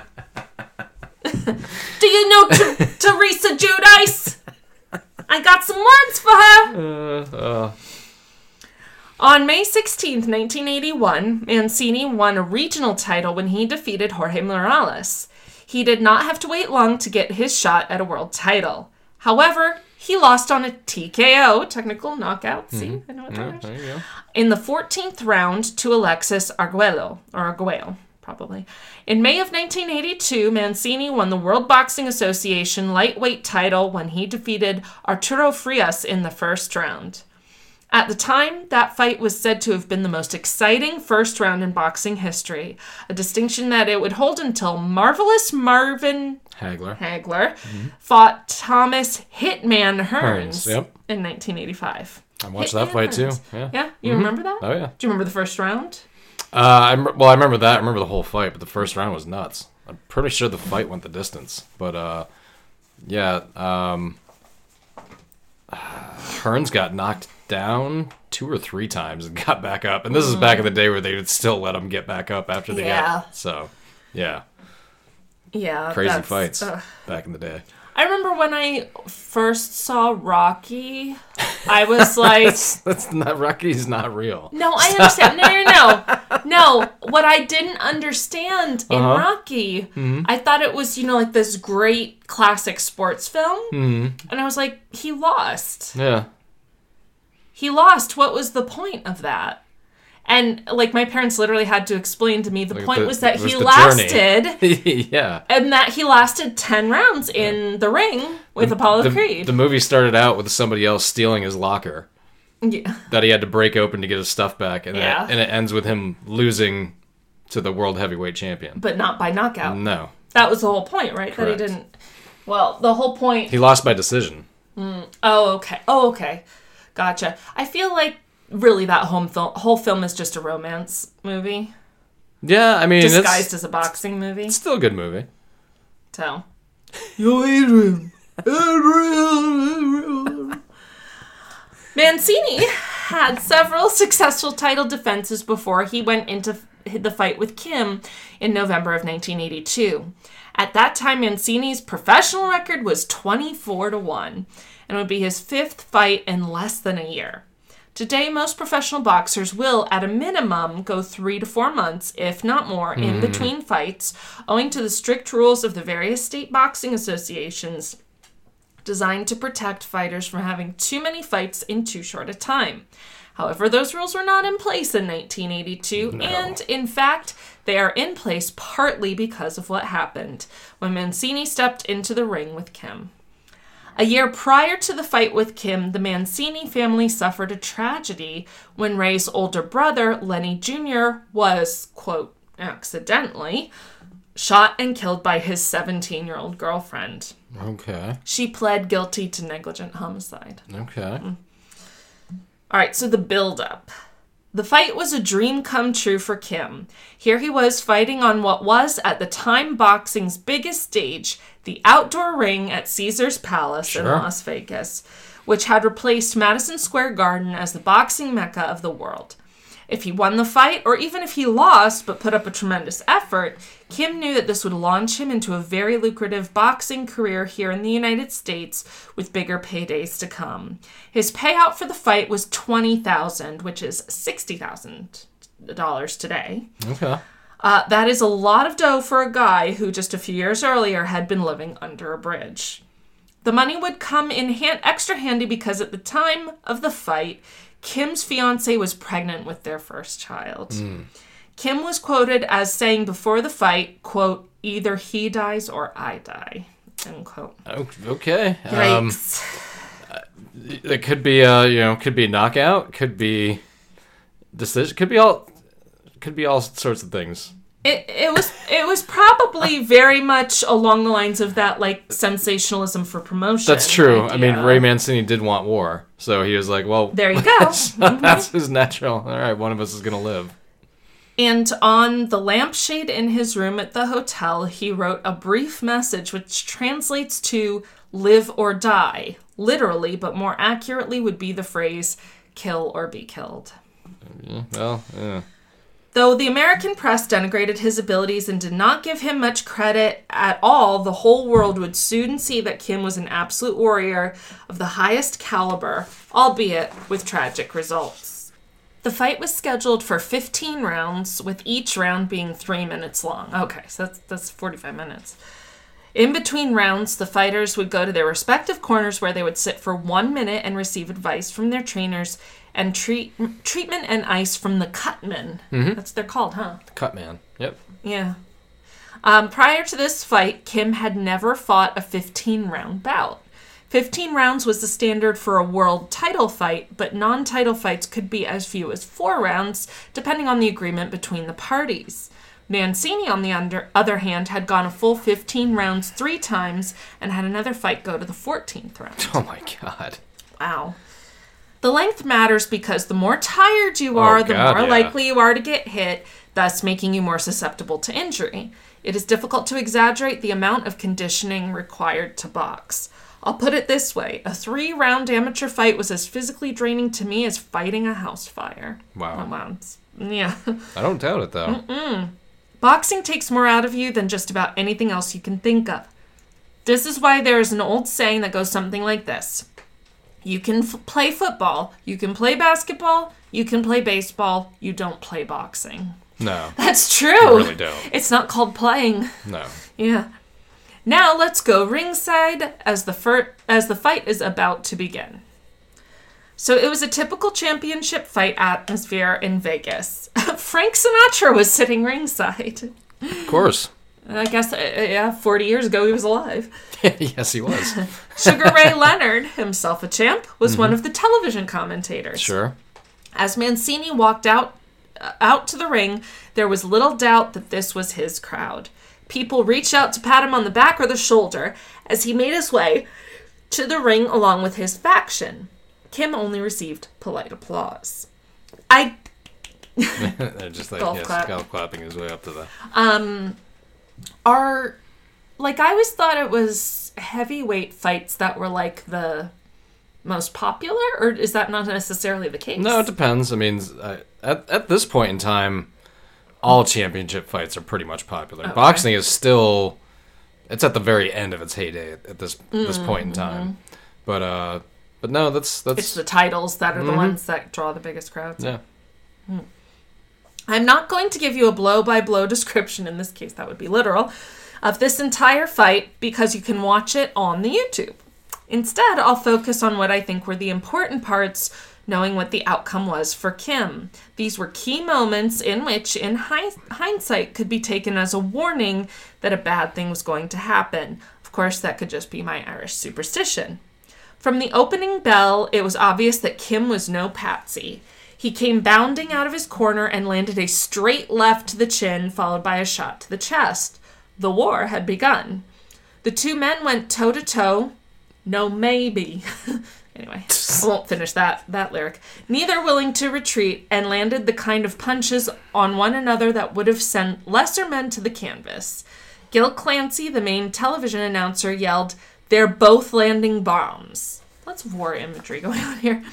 Do you know Ter- Teresa Giudice? I got some words for her. Uh, uh, On May 16, 1981, Mancini won a regional title when he defeated Jorge Morales. He did not have to wait long to get his shot at a world title. However, he lost on a TKO, technical knockout. See, mm-hmm. I know what that yeah, is. there you go. in the 14th round to Alexis Arguello, or Arguello, probably. In May of 1982, Mancini won the World Boxing Association lightweight title when he defeated Arturo Frias in the first round. At the time, that fight was said to have been the most exciting first round in boxing history, a distinction that it would hold until Marvelous Marvin Hagler. Hagler fought Thomas Hitman Hearns Hearns, yep. in 1985. I watched Hitman that fight too. Yeah. Yeah, you remember that? Oh yeah. Do you remember the first round? Uh, I well, I remember that. I remember the whole fight, but the first round was nuts. I'm pretty sure the fight went the distance, but uh, yeah. Um, [SIGHS] Hearns got knocked down two or three times and [LAUGHS] got back up, and this is back in the mm. day where they would still let them get back up after they Yeah. got. So, yeah, Yeah, crazy fights ugh. back in the day. I remember when I first saw Rocky, I was [LAUGHS] like, That's not Rocky's not real. "No, I understand. No, no, no, no." What I didn't understand in Uh-huh. Rocky, mm-hmm. I thought it was you know like this great classic sports film, mm-hmm. and I was like, "He lost. Yeah. He lost. What was the point of that?" And like my parents literally had to explain to me the Like, point the- was that was he lasted. [LAUGHS] yeah. and that he lasted 10 rounds in the ring with Apollo The, Creed. the movie started out with somebody else stealing his locker. yeah. that he had to break open to get his stuff back, and, Yeah. it, and it ends with him losing to the world heavyweight champion. But not by knockout. No, That was the whole point, right? That he didn't. Well, the whole point. he lost by decision. Mm. Oh, okay. Oh, okay. Gotcha. I feel like really that whole film is just a romance movie Yeah, I mean, disguised as a boxing movie. it's still a good movie. So. Yo, Adrian. Adrian. Mancini had several successful title defenses before he went into the fight with Kim in November of 1982. At that time, Mancini's professional record was 24 to 1 and would be his fifth fight in less than a year. Today, most professional boxers will, at a minimum, go three to four months, if not more, in hmm. between fights, owing to the strict rules of the various state boxing associations designed to protect fighters from having too many fights in too short a time. However, those rules were not in place in 1982, and in fact, they are in place partly because of what happened when Mancini stepped into the ring with Kim. A year prior to the fight with Kim, the Mancini family suffered a tragedy when Ray's older brother, Lenny Jr., was, quote, accidentally shot and killed by his 17 year old girlfriend. Okay, She pled guilty to negligent homicide. okay. Mm. All right, so the build up. The fight was a dream come true for Kim. Here he was fighting on what was at the time boxing's biggest stage, the outdoor ring at Caesar's Palace in Las Vegas, which had replaced Madison Square Garden as the boxing mecca of the world. If he won the fight, or even if he lost but put up a tremendous effort, Kim knew that this would launch him into a very lucrative boxing career here in the United States with bigger paydays to come. His payout for the fight was 20000 which is $60,000 today. Okay. Uh, that is a lot of dough for a guy who just a few years earlier had been living under a bridge. The money would come in hand, extra handy because at the time of the fight, Kim's fiance was pregnant with their first child. Hmm. Kim was quoted as saying before the fight, quote, either he dies or I die, end quote. Okay. Um, uh, it could be a you know could be knockout, could be decision, could be all, could be all sorts of things. It, it was it was probably very much along the lines of that like sensationalism for promotion. That's true. I mean. Ray Mancini did want war, so he was like, well, There you [LAUGHS] go. that's mm-hmm. his natural. All right, one of us is gonna live. And on the lampshade in his room at the hotel, he wrote a brief message which translates to live or die, literally, but more accurately would be the phrase kill or be killed. Well, yeah. Though the American press denigrated his abilities and did not give him much credit at all, the whole world would soon see that Kim was an absolute warrior of the highest caliber, albeit with tragic results. The fight was scheduled for 15 rounds, with each round being three minutes long. Okay, so that's, that's 45 minutes. In between rounds, the fighters would go to their respective corners where they would sit for one minute and receive advice from their trainers and treat, treatment and ice from the cutmen. That's what they're called, huh? Cut man. Yep. Yeah. Um, prior to this fight, Kim had never fought a 15 round bout. 15 rounds was the standard for a world title fight, but non title fights could be as few as four rounds, depending on the agreement between the parties. Mancini, on the under, other hand, had gone a full 15 rounds three times and had another fight go to the 14th round. [LAUGHS] Oh my god. Wow. The length matters because the more tired you are, oh, the God, more yeah. likely you are to get hit, thus making you more susceptible to injury. It is difficult to exaggerate the amount of conditioning required to box. I'll put it this way a three round amateur fight was as physically draining to me as fighting a house fire. Wow. Oh, wow. Yeah. [LAUGHS] I don't doubt it though. Mm-mm. Boxing takes more out of you than just about anything else you can think of. This is why there is an old saying that goes something like this You can f- play football, you can play basketball, you can play baseball, you don't play boxing. No. [LAUGHS] That's true. Really don't. It's not called playing. No. Yeah. Now let's go ringside as the fir- as the fight is about to begin. So it was a typical championship fight atmosphere in Vegas. [LAUGHS] Frank Sinatra was sitting ringside. Of course. I guess uh, yeah, 40 years ago he was alive. [LAUGHS] yes, he was. [LAUGHS] Sugar Ray [LAUGHS] Leonard, himself a champ, was one of the television commentators. Sure. As Mancini walked out uh, out to the ring, there was little doubt that this was his crowd. People reached out to pat him on the back or the shoulder as he made his way to the ring along with his faction. Kim only received polite applause. I They're just like Golf yes, clap. golf clapping his way up to the. Are like I always thought it was heavyweight fights that were like the most popular, or is that not necessarily the case? No, it depends. I mean, at at this point in time, all championship fights are pretty much popular. Boxing is still, it's at the very end of its heyday at, at this this point in mm-hmm. time. But uh, but no, that's that's It's the titles that are the mm-hmm. ones that draw the biggest crowds. yeah. Hmm. I'm not going to give you a blow by blow description, in this case, that would be literal, of this entire fight because you can watch it on the YouTube. Instead, I'll focus on what I think were the important parts, knowing what the outcome was for Kim. These were key moments in which, in hi- hindsight, could be taken as a warning that a bad thing was going to happen. Of course, that could just be my Irish superstition. From the opening bell, it was obvious that Kim was no patsy. He came bounding out of his corner and landed a straight left to the chin, followed by a shot to the chest. The war had begun. The two men went toe to toe. No, maybe. [LAUGHS] anyway, I won't finish that that lyric. Neither willing to retreat, and landed the kind of punches on one another that would have sent lesser men to the canvas. Gil Clancy, the main television announcer, yelled, "They're both landing bombs." Of war imagery [LAUGHS] going on here.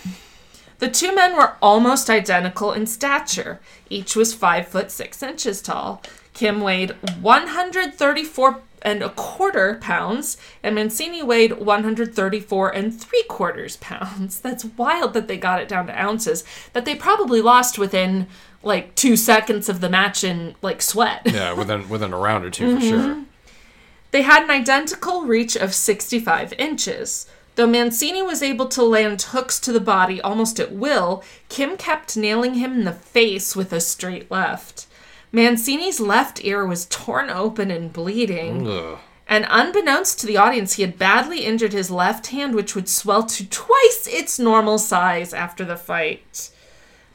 The two men were almost identical in stature. Each was five foot six inches tall. Kim weighed 134 and a quarter pounds, and Mancini weighed 134 and three quarters pounds. [LAUGHS] That's wild that they got it down to ounces. That they probably lost within like two seconds of the match in like sweat. Yeah, [LAUGHS] within within a round or 2 for mm-hmm. sure. They had an identical reach of 65 inches. Though Mancini was able to land hooks to the body almost at will, Kim kept nailing him in the face with a straight left. Mancini's left ear was torn open and bleeding, Ugh. and unbeknownst to the audience, he had badly injured his left hand, which would swell to twice its normal size after the fight.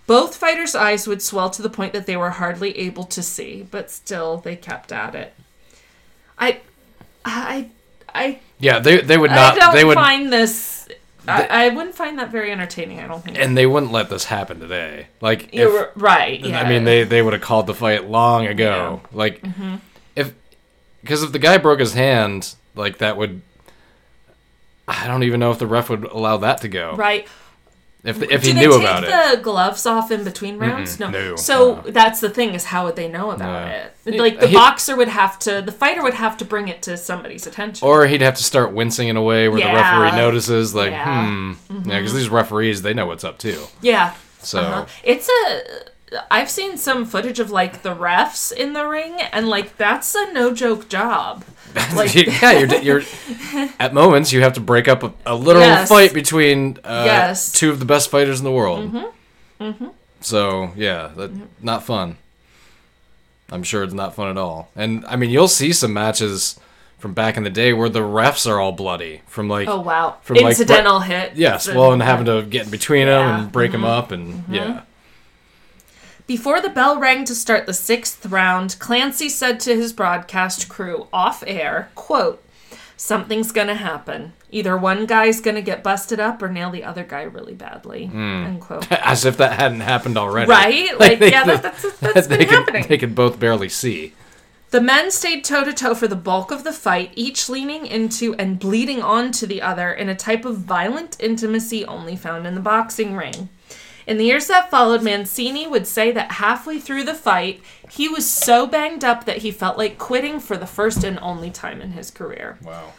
Both fighters' eyes would swell to the point that they were hardly able to see, but still they kept at it. I, I, I, Yeah, they they would not. I don't They would. find this I, I wouldn't find that very entertaining. I don't think. and they wouldn't let this happen today. Like, if, right. Yeah. I mean, they they would have called the fight long ago. Like, mm-hmm. if because if the guy broke his hand, like that would. I don't even know if the ref would allow that to go. right. If if he they knew take about it. they take the gloves off in between rounds? No. no, So no. that's the thing is how would they know about No. it? Like the he- boxer would have to, the fighter would have to bring it to somebody's attention. Or he'd have to start wincing in a way where the referee notices, like, Yeah. hmm. Yeah, because these referees, they know what's up too. yeah. So, Uh-huh. It's a. I've seen some footage of like the refs in the ring, and like that's a no joke job. [LAUGHS] Like yeah, you're, you're at [LAUGHS] moments you have to break up a, a literal Yes. fight between uh, Yes. two of the best fighters in the world. Mm-hmm. So yeah, that, not fun. I'm sure it's not fun at all. And I mean, you'll see some matches from back in the day where the refs are all bloody from like oh wow, From, like, incidental hit. yes, well, and having to get in between them and break them up and yeah. Before the bell rang to start the sixth round, Clancy said to his broadcast crew off air, quote, Something's gonna happen. Either one guy's gonna get busted up or nail the other guy really badly. Hmm. End quote. [LAUGHS] As if that hadn't happened already. Right? [LAUGHS] Like, yeah, that, that's, that's [LAUGHS] they been could, happening. They could both barely see. The men stayed toe to toe for the bulk of the fight, each leaning into and bleeding onto the other in a type of violent intimacy only found in the boxing ring. In the years that followed, Mancini would say that halfway through the fight, he was so banged up that he felt like quitting for the first and only time in his career. Wow.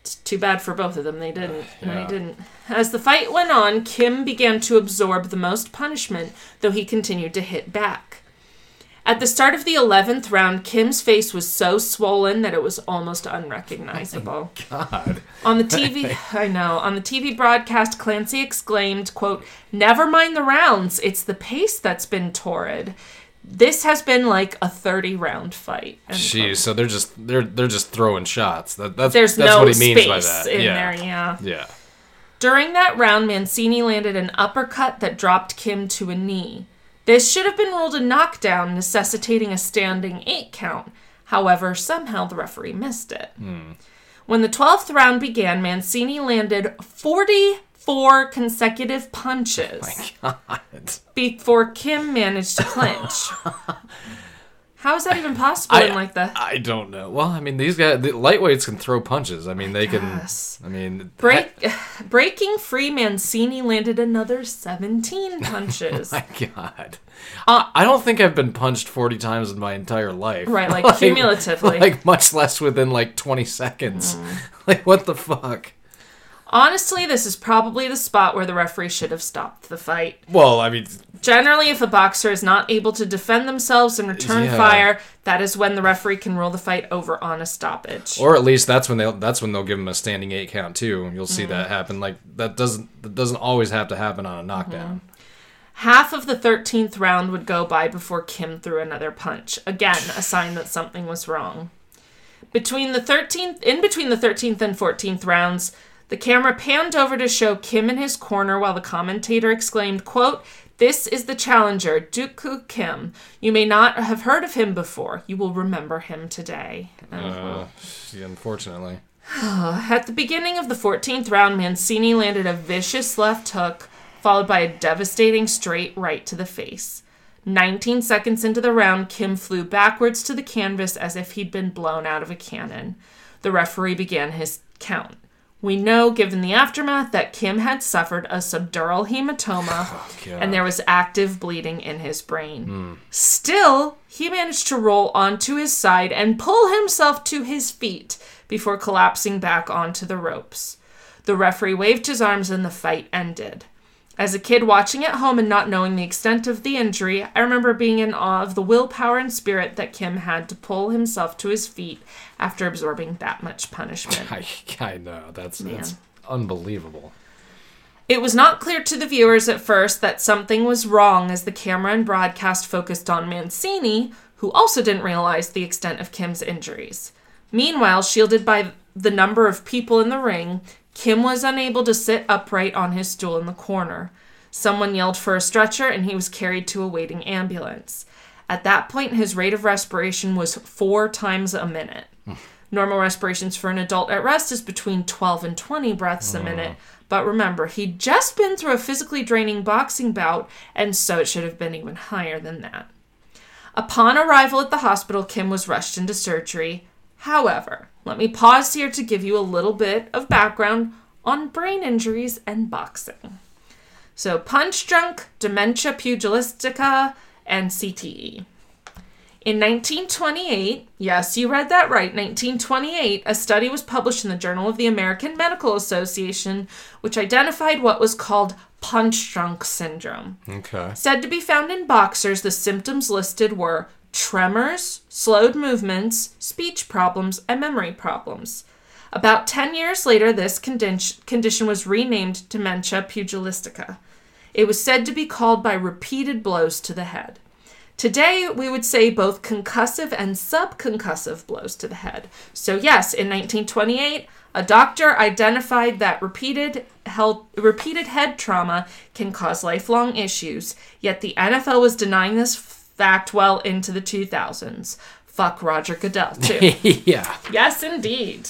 It's too bad for both of them. They didn't. [SIGHS] Yeah. they didn't. As the fight went on, Kim began to absorb the most punishment, though he continued to hit back. At the start of the 11th round, Kim's face was so swollen that it was almost unrecognizable. Oh God. On the TV, [LAUGHS] I know, on the TV broadcast, Clancy exclaimed, quote, Never mind the rounds, it's the pace that's been torrid. This has been like a 30 round fight. Jeez, quote. so they're just they're they're just throwing shots. That, that's There's that's no what he means space by that. in yeah. there, yeah. Yeah. During that round, Mancini landed an uppercut that dropped Kim to a knee. This should have been ruled a knockdown, necessitating a standing eight count. However, somehow the referee missed it. Hmm. When the 12th round began, Mancini landed 44 consecutive punches oh [LAUGHS] God. before Kim managed to clinch. [LAUGHS] How is that even possible I, in like the I don't know. Well, I mean, these guys, the lightweights can throw punches. I mean, they guess. can. I mean, break [LAUGHS] breaking free? Mancini landed another 17 [LAUGHS] punches. My God. I don't think I've been punched 40 times in my entire life. Right, like [LAUGHS] cumulatively. Like, much less within like 20 seconds. Mm. Like, what the fuck? Honestly, this is probably the spot where the referee should have stopped the fight. Well, I mean, Generally, if a boxer is not able to defend themselves and return Yeah. fire, that is when the referee can rule the fight over on a stoppage. or at least that's when they'll that's when they'll give him a standing eight count too. You'll see Mm. that happen. Like that doesn't that doesn't always have to happen on a knockdown. Half of the 13th round would go by before Kim threw another punch. Again, a sign that something was wrong. Between the 13th in between the 13th and 14th rounds, the camera panned over to show Kim in his corner while the commentator exclaimed, quote, "This is the challenger, Duk Koo Kim. You may not have heard of him before. You will remember him today." Uh, unfortunately. [SIGHS] At the beginning of the 14th round, Mancini landed a vicious left hook, followed by a devastating straight right to the face. 19 seconds into the round, Kim flew backwards to the canvas as if he'd been blown out of a cannon. The referee began his count. We know, given the aftermath, that Kim had suffered a subdural hematoma [SIGHS] oh, God. and there was active bleeding in his brain. Still, he managed to roll onto his side and pull himself to his feet before collapsing back onto the ropes. The referee waved his arms and the fight ended. As a kid watching at home and not knowing the extent of the injury, I remember being in awe of the willpower and spirit that Kim had to pull himself to his feet after absorbing that much punishment. [LAUGHS] I, I know that's that's unbelievable. It was not clear to the viewers at first that something was wrong as the camera and broadcast focused on Mancini, who also didn't realize the extent of Kim's injuries. Meanwhile, shielded by the number of people in the ring, Kim was unable to sit upright on his stool in the corner. Someone yelled for a stretcher and he was carried to a waiting ambulance. At that point, his rate of respiration was four times a minute. Normal respirations for an adult at rest is between 12 and 20 breaths a minute. Oh. But remember, he'd just been through a physically draining boxing bout, and so it should have been even higher than that. Upon arrival at the hospital, Kim was rushed into surgery. However, let me pause here to give you a little bit of background on brain injuries and boxing. So, punch drunk, dementia pugilistica, and CTE. In 1928, yes, you read that right, 1928, a study was published in the Journal of the American Medical Association, which identified what was called punch drunk syndrome. Okay. Said to be found in boxers, the symptoms listed were tremors, slowed movements, speech problems, and memory problems. About 10 years later, this condition was renamed dementia pugilistica. It was said to be called by repeated blows to the head. Today, we would say both concussive and subconcussive blows to the head. So, yes, in 1928, a doctor identified that repeated health, repeated head trauma can cause lifelong issues, yet the NFL was denying this fact well into the 2000s. Fuck Roger Goodell, too. [LAUGHS] yeah. yes, indeed.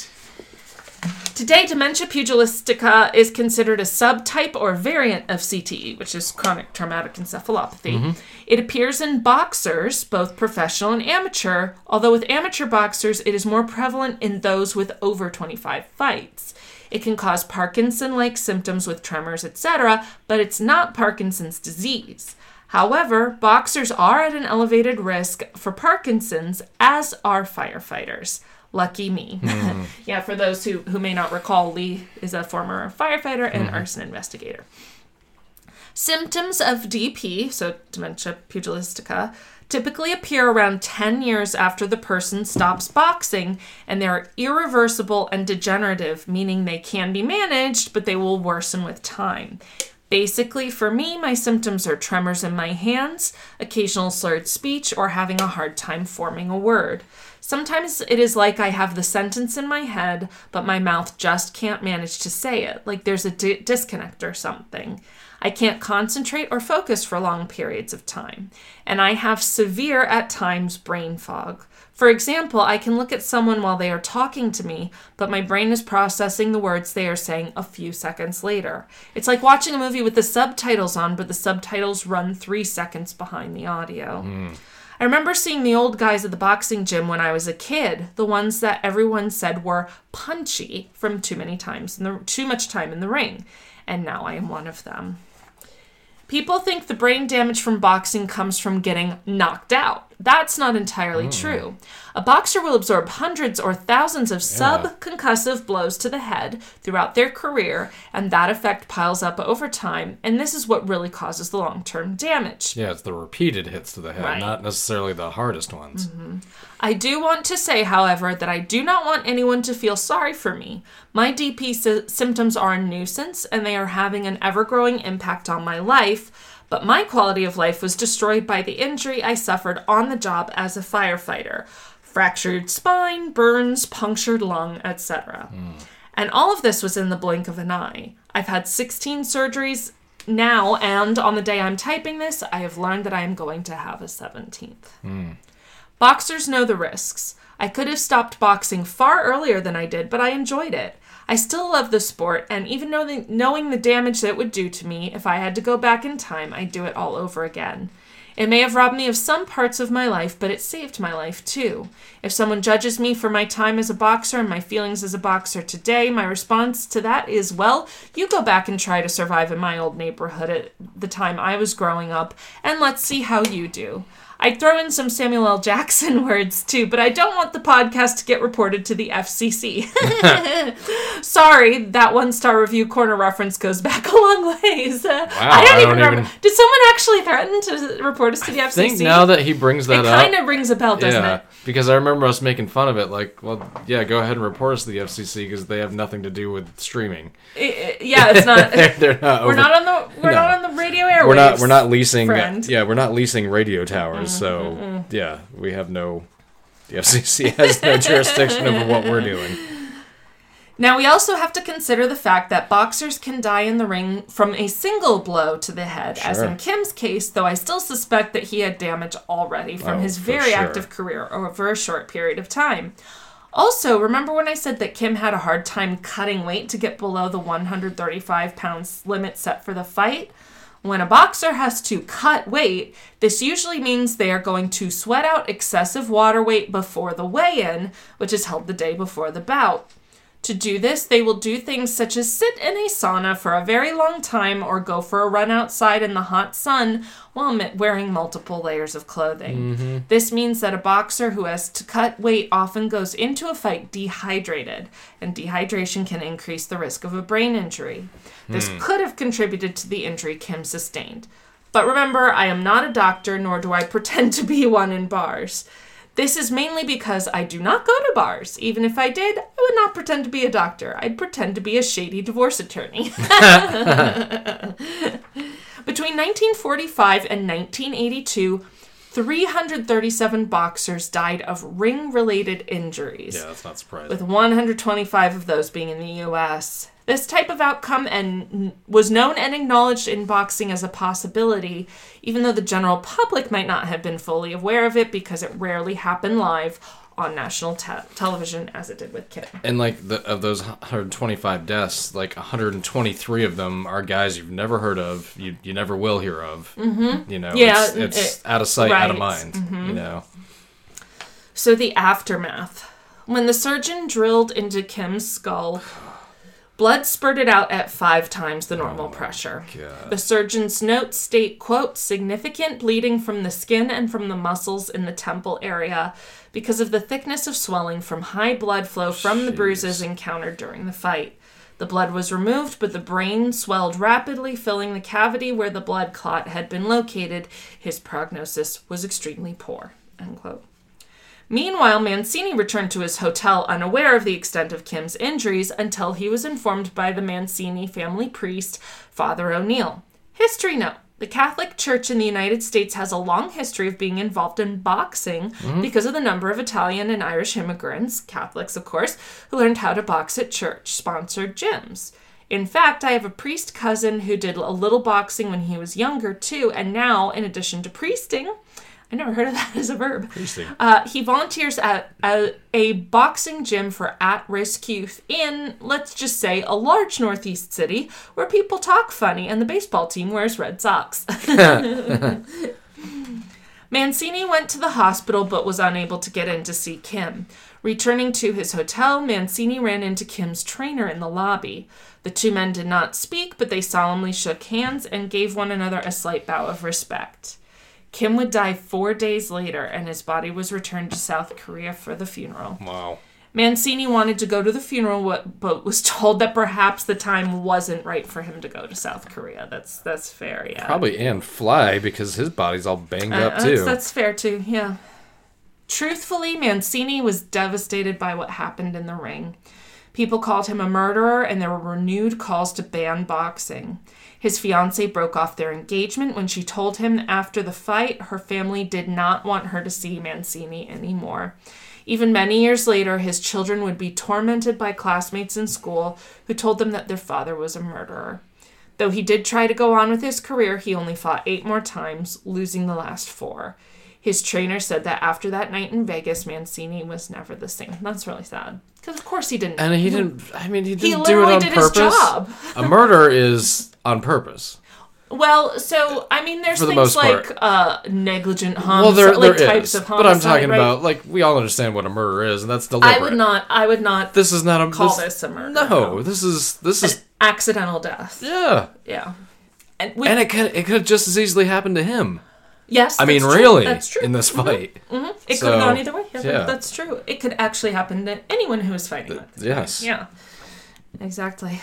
Today, dementia pugilistica is considered a subtype or variant of CTE, which is chronic traumatic encephalopathy. Mm-hmm. It appears in boxers, both professional and amateur, although with amateur boxers, it is more prevalent in those with over 25 fights. It can cause Parkinson like symptoms with tremors, etc., but it's not Parkinson's disease. However, boxers are at an elevated risk for Parkinson's, as are firefighters. Lucky me. [LAUGHS] Hmm. yeah, for those who, who may not recall, Lee is a former firefighter and mm-hmm. arson investigator. Symptoms of DP, so dementia pugilistica, typically appear around 10 years after the person stops boxing, and they are irreversible and degenerative, meaning they can be managed, but they will worsen with time. Basically, for me, my symptoms are tremors in my hands, occasional slurred speech, or having a hard time forming a word. Sometimes it is like I have the sentence in my head, but my mouth just can't manage to say it, like there's a di- disconnect or something. I can't concentrate or focus for long periods of time. And I have severe, at times, brain fog. For example, I can look at someone while they are talking to me, but my brain is processing the words they are saying a few seconds later. It's like watching a movie with the subtitles on, but the subtitles run three seconds behind the audio. Hmm. I remember seeing the old guys at the boxing gym when I was a kid, the ones that everyone said were punchy from too many times in the too much time in the ring, and now I am one of them. People think the brain damage from boxing comes from getting knocked out. That's not entirely hmm. true. A boxer will absorb hundreds or thousands of subconcussive blows to the head throughout their career, and that effect piles up over time, and this is what really causes the long term damage. Yeah, it's the repeated hits to the head, Right. not necessarily the hardest ones. Mm-hmm. I do want to say, however, that I do not want anyone to feel sorry for me. My DP sy- symptoms are a nuisance and they are having an ever growing impact on my life, but my quality of life was destroyed by the injury I suffered on the job as a firefighter fractured spine, burns, punctured lung, etc. Hmm. And all of this was in the blink of an eye. I've had 16 surgeries now, and on the day I'm typing this, I have learned that I am going to have a 17th. Hmm. Boxers know the risks. I could have stopped boxing far earlier than I did, but I enjoyed it. I still love the sport, and even know the, knowing the damage that it would do to me, if I had to go back in time, I'd do it all over again. It may have robbed me of some parts of my life, but it saved my life too. If someone judges me for my time as a boxer and my feelings as a boxer today, my response to that is, well, you go back and try to survive in my old neighborhood at the time I was growing up, and let's see how you do. I'd throw in some Samuel L. Jackson [LAUGHS] words too, but I don't want the podcast to get reported to the FCC. [LAUGHS] Sorry, that one star review corner reference goes back a long ways. Uh, I don't, I even don't remember. even- Did someone actually threaten to report us to the FCC? I think now that he brings that it up, kind of rings a bell, doesn't yeah, it? because I remember us making fun of it. Like, well, yeah, go ahead and report us to the FCC because they have nothing to do with streaming. I- I- yeah, it's not. [LAUGHS] they're, not. we're not on the we're No. not on the radio airwaves. We're not. We're not leasing. friend. Yeah, we're not leasing radio towers. So mm-hmm, mm-hmm. yeah, we have no. The FCC [LAUGHS] has no jurisdiction over what we're doing. Now, we also have to consider the fact that boxers can die in the ring from a single blow to the head, as in Kim's case, though I still suspect that he had damage already from Oh, his very sure. active career over a short period of time. Also, remember when I said that Kim had a hard time cutting weight to get below the 135 pounds limit set for the fight? When a boxer has to cut weight, this usually means they are going to sweat out excessive water weight before the weigh in, which is held the day before the bout. To do this, they will do things such as sit in a sauna for a very long time or go for a run outside in the hot sun while wearing multiple layers of clothing. Mm-hmm. This means that a boxer who has to cut weight often goes into a fight dehydrated, and dehydration can increase the risk of a brain injury. This hmm. could have contributed to the injury Kim sustained. But remember, I am not a doctor, nor do I [LAUGHS] pretend to be one in bars. This is mainly because I do not go to bars. Even if I did, I would not pretend to be a doctor. I'd pretend to be a shady divorce attorney. [LAUGHS] Between 1945 and 1982, 337 boxers died of ring related injuries Yeah, that's not surprising. with 125 of those being in the US. This type of outcome and was known and acknowledged in boxing as a possibility, even though the general public might not have been fully aware of it because it rarely happened live on national te- television as it did with Kim. And like the, of those 125 deaths, like 123 of them are guys you've never heard of, you you never will hear of. Mm-hmm. You know, Yeah, it's, it's it- out of sight, out of right. Mm-hmm. mind. You know, So the aftermath. When the surgeon drilled into Kim's skull, blood spurted out at five times the normal oh pressure. God. The surgeon's notes state, quote, significant bleeding from the skin and from the muscles in the temple area because of the thickness of swelling from high blood flow from the bruises encountered during the fight. The blood was removed, but the brain swelled rapidly, filling the cavity where the blood clot had been located. His prognosis was extremely poor. End quote. Meanwhile, Mancini returned to his hotel unaware of the extent of Kim's injuries until he was informed by the Mancini family priest, Father O'Neill. History note the Catholic Church in the United States has a long history of being involved in boxing mm-hmm. because of the number of Italian and Irish immigrants, Catholics of course, who learned how to box at church sponsored gyms. In fact, I have a priest cousin who did a little boxing when he was younger too, and now, in addition to priesting, I never heard of that [LAUGHS] as a verb. Uh, he volunteers at a, a boxing gym for at risk youth in, let's just say, a large northeast city where people talk funny and the baseball team wears red socks. [LAUGHS] Mancini went to the hospital but was unable to get in to see Kim. Returning to his hotel, Mancini ran into Kim's trainer in the lobby. The two men did not speak, but they solemnly shook hands and gave one another a slight bow of respect. Kim would die four days later, and his body was returned to South Korea for the funeral. wow. Mancini wanted to go to the funeral, but was [LAUGHS] told that perhaps the time wasn't right for him to go to South Korea. That's that's fair, yeah. Probably and fly because his body's all banged up Uh, too. That's, that's fair too, yeah. Truthfully, Mancini was devastated by what happened in the ring. People called him a murderer, and there were renewed calls to ban boxing. His fiancee broke off their engagement when she told him after the fight her family did not want her to see Mancini anymore. Even many years later, his children would be tormented by classmates in school who told them that their father was a murderer. Though he did try to go on with his career, he only fought eight more times, losing the last four. His trainer said that after that night in Vegas, Mancini was never the same. That's really sad. Because, of course, he didn't. and he didn't. I mean, he didn't he do it on did purpose. his job. A murder is on purpose. Well, so, I mean, there's For the things most part. like uh, negligent homicide, Well, there, like there types is, of but homicide. I'm talking right? about like we all understand what a murder is, and that's deliberate. I would not, I would not This is not a call this, this a murder. No, this is this is Accidental death. yeah, Yeah. And, we, and it could it could have just as easily happened to him. Yes, I mean, true. really, That's true. in this fight. It could So, have gone either way. Yeah, yeah. That's true. It could actually happen to anyone who is fighting this yes. guy. Yeah. Exactly.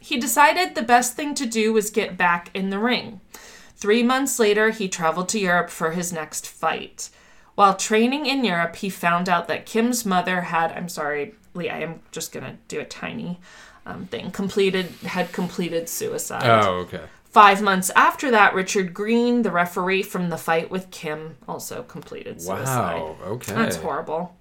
He decided the best thing to do was get back in the ring. Three months later, he traveled to Europe for his next fight. While training in Europe, he found out that Kim's mother had, I'm sorry, Lee, I am just going to do a tiny um, thing, completed, had completed suicide. Oh, okay. Five months after that, Richard Green, the referee from the fight with Kim, also completed suicide. Wow. Okay. That's horrible.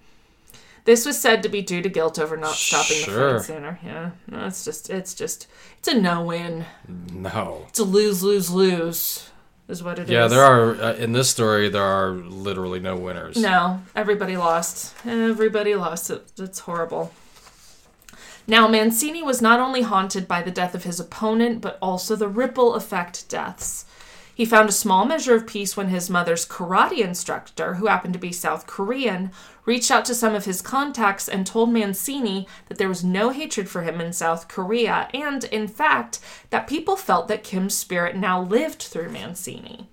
This was said to be due to guilt over not stopping the fight sooner. Yeah, no, it's just, it's just, it's a no-win. No. It's a lose, lose, lose. is what it is. Yeah, there are uh, in this story there are literally no winners. No, everybody lost. Everybody lost. It, it's horrible. Now, Mancini was not only haunted by the death of his opponent, but also the ripple effect deaths. He found a small measure of peace when his mother's karate instructor, who happened to be South Korean, reached out to some of his contacts and told Mancini that there was no hatred for him in South Korea, and, in fact, that people felt that Kim's spirit now lived through Mancini.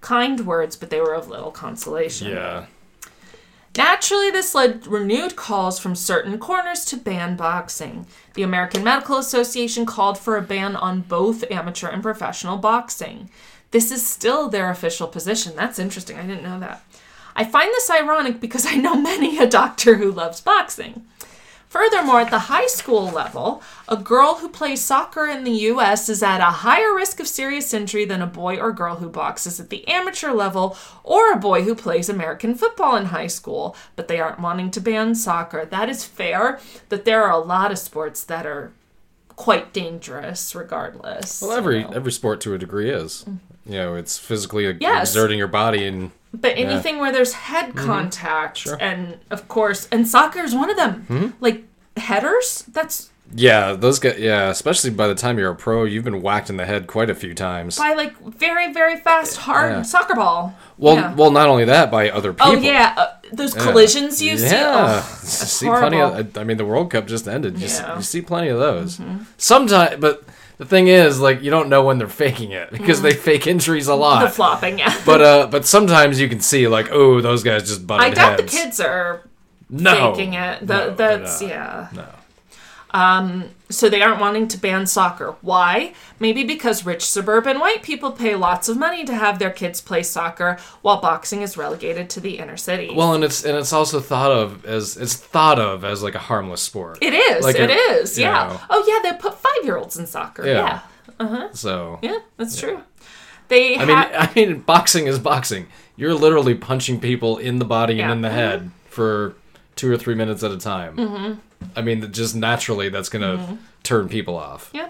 Kind words, but they were of little consolation. Yeah. Naturally, this led renewed calls from certain corners to ban boxing. The American Medical Association called for a ban on both amateur and professional boxing. This is still their official position. That's interesting. I didn't know that. I find this ironic because I know many a doctor who loves boxing. Furthermore, at the high school level, a girl who plays soccer in the US is at a higher risk of serious injury than a boy or girl who boxes at the amateur level or a boy who plays American football in high school, but they aren't wanting to ban soccer. That is fair, that there are a lot of sports that are quite dangerous regardless. Well, every you know. every sport to a degree is. Mm-hmm. You know, it's physically Yes. exerting your body and But anything where there's head contact, Sure. and of course, and soccer is one of them. Like headers, that's yeah, those guys. Yeah, especially by the time you're a pro, you've been whacked in the head quite a few times. by like very, very fast, hard Yeah. soccer ball. well, yeah. well, not only that, by other people. oh yeah, uh, those collisions you see. Yeah, Oh, see plenty of. I mean, the World Cup just ended. You, Yeah. Mm-hmm. you see plenty of those. Sometimes, but the thing is, like, you don't know when they're faking it because they fake injuries a Mm. the lot. flopping. Yeah. but uh, but sometimes you can see like, oh, those guys just butted I doubt heads. the kids are no, faking it. no, that's no, yeah. No. Um, so they aren't wanting to ban soccer. Why? Maybe because rich suburban white people pay lots of money to have their kids play soccer, while boxing is relegated to the inner city. Well, and it's and it's also thought of as it's thought of as like a harmless sport. it is. like it a- is. Yeah. know. Oh yeah, they put five year olds in soccer. Yeah. Yeah. Uh-huh. So Yeah, that's true. They I mean, [LAUGHS] I mean, boxing is boxing. You're literally punching people in the body Yeah. and in the mm-hmm. head for two or three minutes at a time. Mm-hmm. I mean, just naturally, that's gonna Mm-hmm. turn people off. Yeah.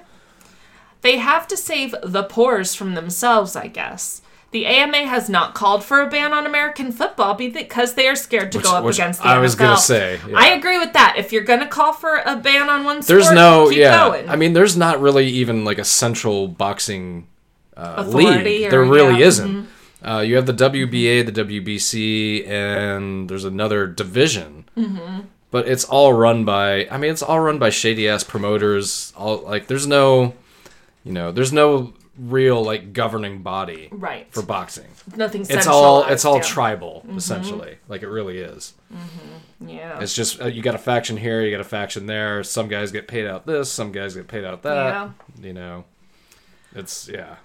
They have to save the pores from themselves, I guess. The AMA has not called for a ban on American football because they are scared to Which- go up against the I was gonna say, yeah. I agree with that. If you're gonna call for a ban on one There's sport, no, keep yeah. going. I mean, there's not really even like a central boxing uh, league. or- there really yeah, isn't. Uh, you have the WBA, the WBC, and there's another division. Mm-hmm. But it's all run by. I mean, it's all run by shady ass promoters. All like, there's no, you know, there's no real like governing body right. for boxing. Nothing. It's all it's all yeah. tribal essentially. Like it really is. Yeah. It's just uh, you got a faction here, you got a faction there. Some guys get paid out this, some guys get paid out that. Yeah. You know, it's yeah.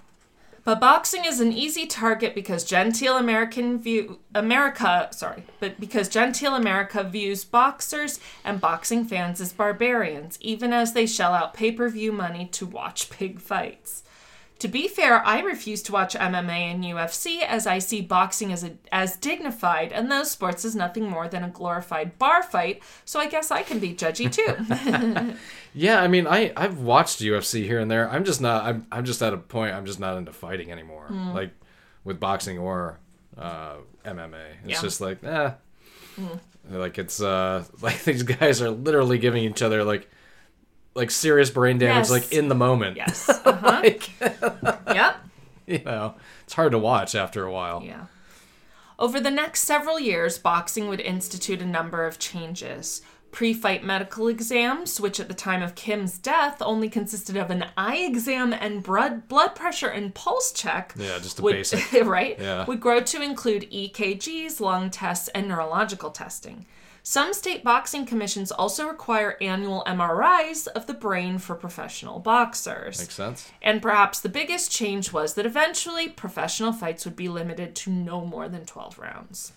But boxing is an easy target because genteel American view America, sorry, but because genteel America views boxers and boxing fans as barbarians, even as they shell out pay-per-view money to watch [LAUGHS] big fights. To be fair, I refuse to watch MMA and UFC as I see boxing as a, as dignified and those sports as nothing more than a glorified bar fight, so I guess I can be judgy too. [LAUGHS] [LAUGHS] Yeah, I mean, I I've watched UFC here and there. I'm just not. I'm I'm just at a point. I'm just not into fighting anymore. Hmm. Like with boxing or uh, MMA. It's Yeah. just like eh. Like it's uh [LAUGHS] like these guys are literally giving each other like like serious brain damage Yes. like in the moment. yes. [LAUGHS] Uh-huh. like [LAUGHS] yep. you know, it's hard to watch after a while. Yeah. Over the next several years, boxing would institute a number of changes. Pre fight medical exams, which at the time of Kim's death only consisted of an eye exam and blood, blood pressure and pulse check. Yeah, just a would, basic. [LAUGHS] right? Yeah. Would grow to include EKGs, lung tests, and neurological testing. Some state boxing commissions also require annual MRIs of the brain for professional boxers. Makes sense. And perhaps the biggest change was that eventually professional fights would be limited to no more than 12 rounds.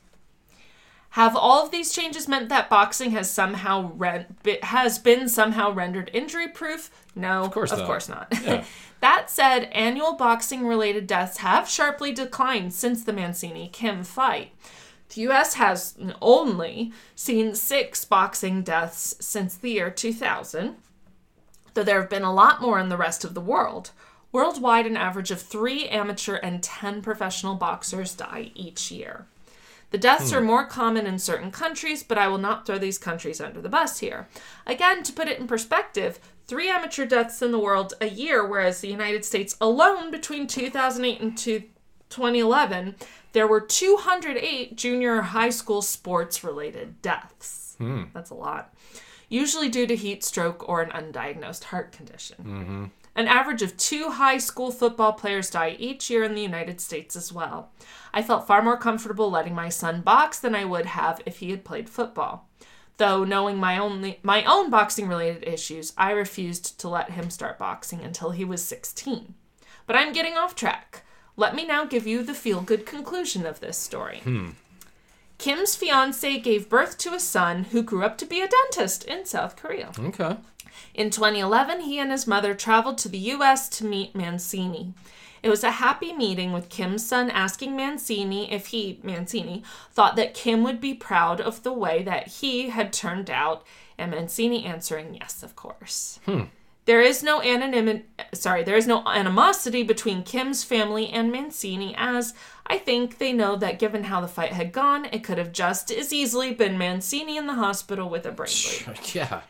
Have all of these changes meant that boxing has somehow bi- has been somehow rendered injury proof? No, of course of not. course not. Yeah. [LAUGHS] that said, annual boxing related deaths have sharply declined since the Mancini Kim fight. The US has only seen six boxing deaths since the year 2000, though there have been a lot more in the rest of the world. Worldwide, an average of three amateur and 10 professional boxers die each year. The deaths hmm. are more common in certain countries, but I will not throw these countries under the bus here. Again, to put it in perspective, three amateur deaths in the world a year, whereas the United States alone between 2008 and two- 2011, there were 208 junior high school sports related deaths. Hmm. That's a lot. Usually due to heat stroke or an undiagnosed heart condition. Mm-hmm. An average of two high school football players die each year in the United States as well. I felt far more comfortable letting my son box than I would have if he had played football. Though knowing my only my own boxing related issues, I refused to let him start boxing until he was 16. But I'm getting off track. Let me now give you the feel good conclusion of this story. Hmm. Kim's fiance gave birth to a son who grew up to be a dentist in South Korea. Okay. In 2011, he and his mother traveled to the US to meet Mancini. It was a happy meeting with Kim's son asking Mancini if he, Mancini, thought that Kim would be proud of the way that he had turned out, and Mancini answering yes, of course. Hmm. There is no anonymity, sorry, there is no animosity between Kim's family and Mancini, as I think they know that given how the fight had gone, it could have just as easily been Mancini in the hospital with a brain bleed. [LAUGHS] Yeah.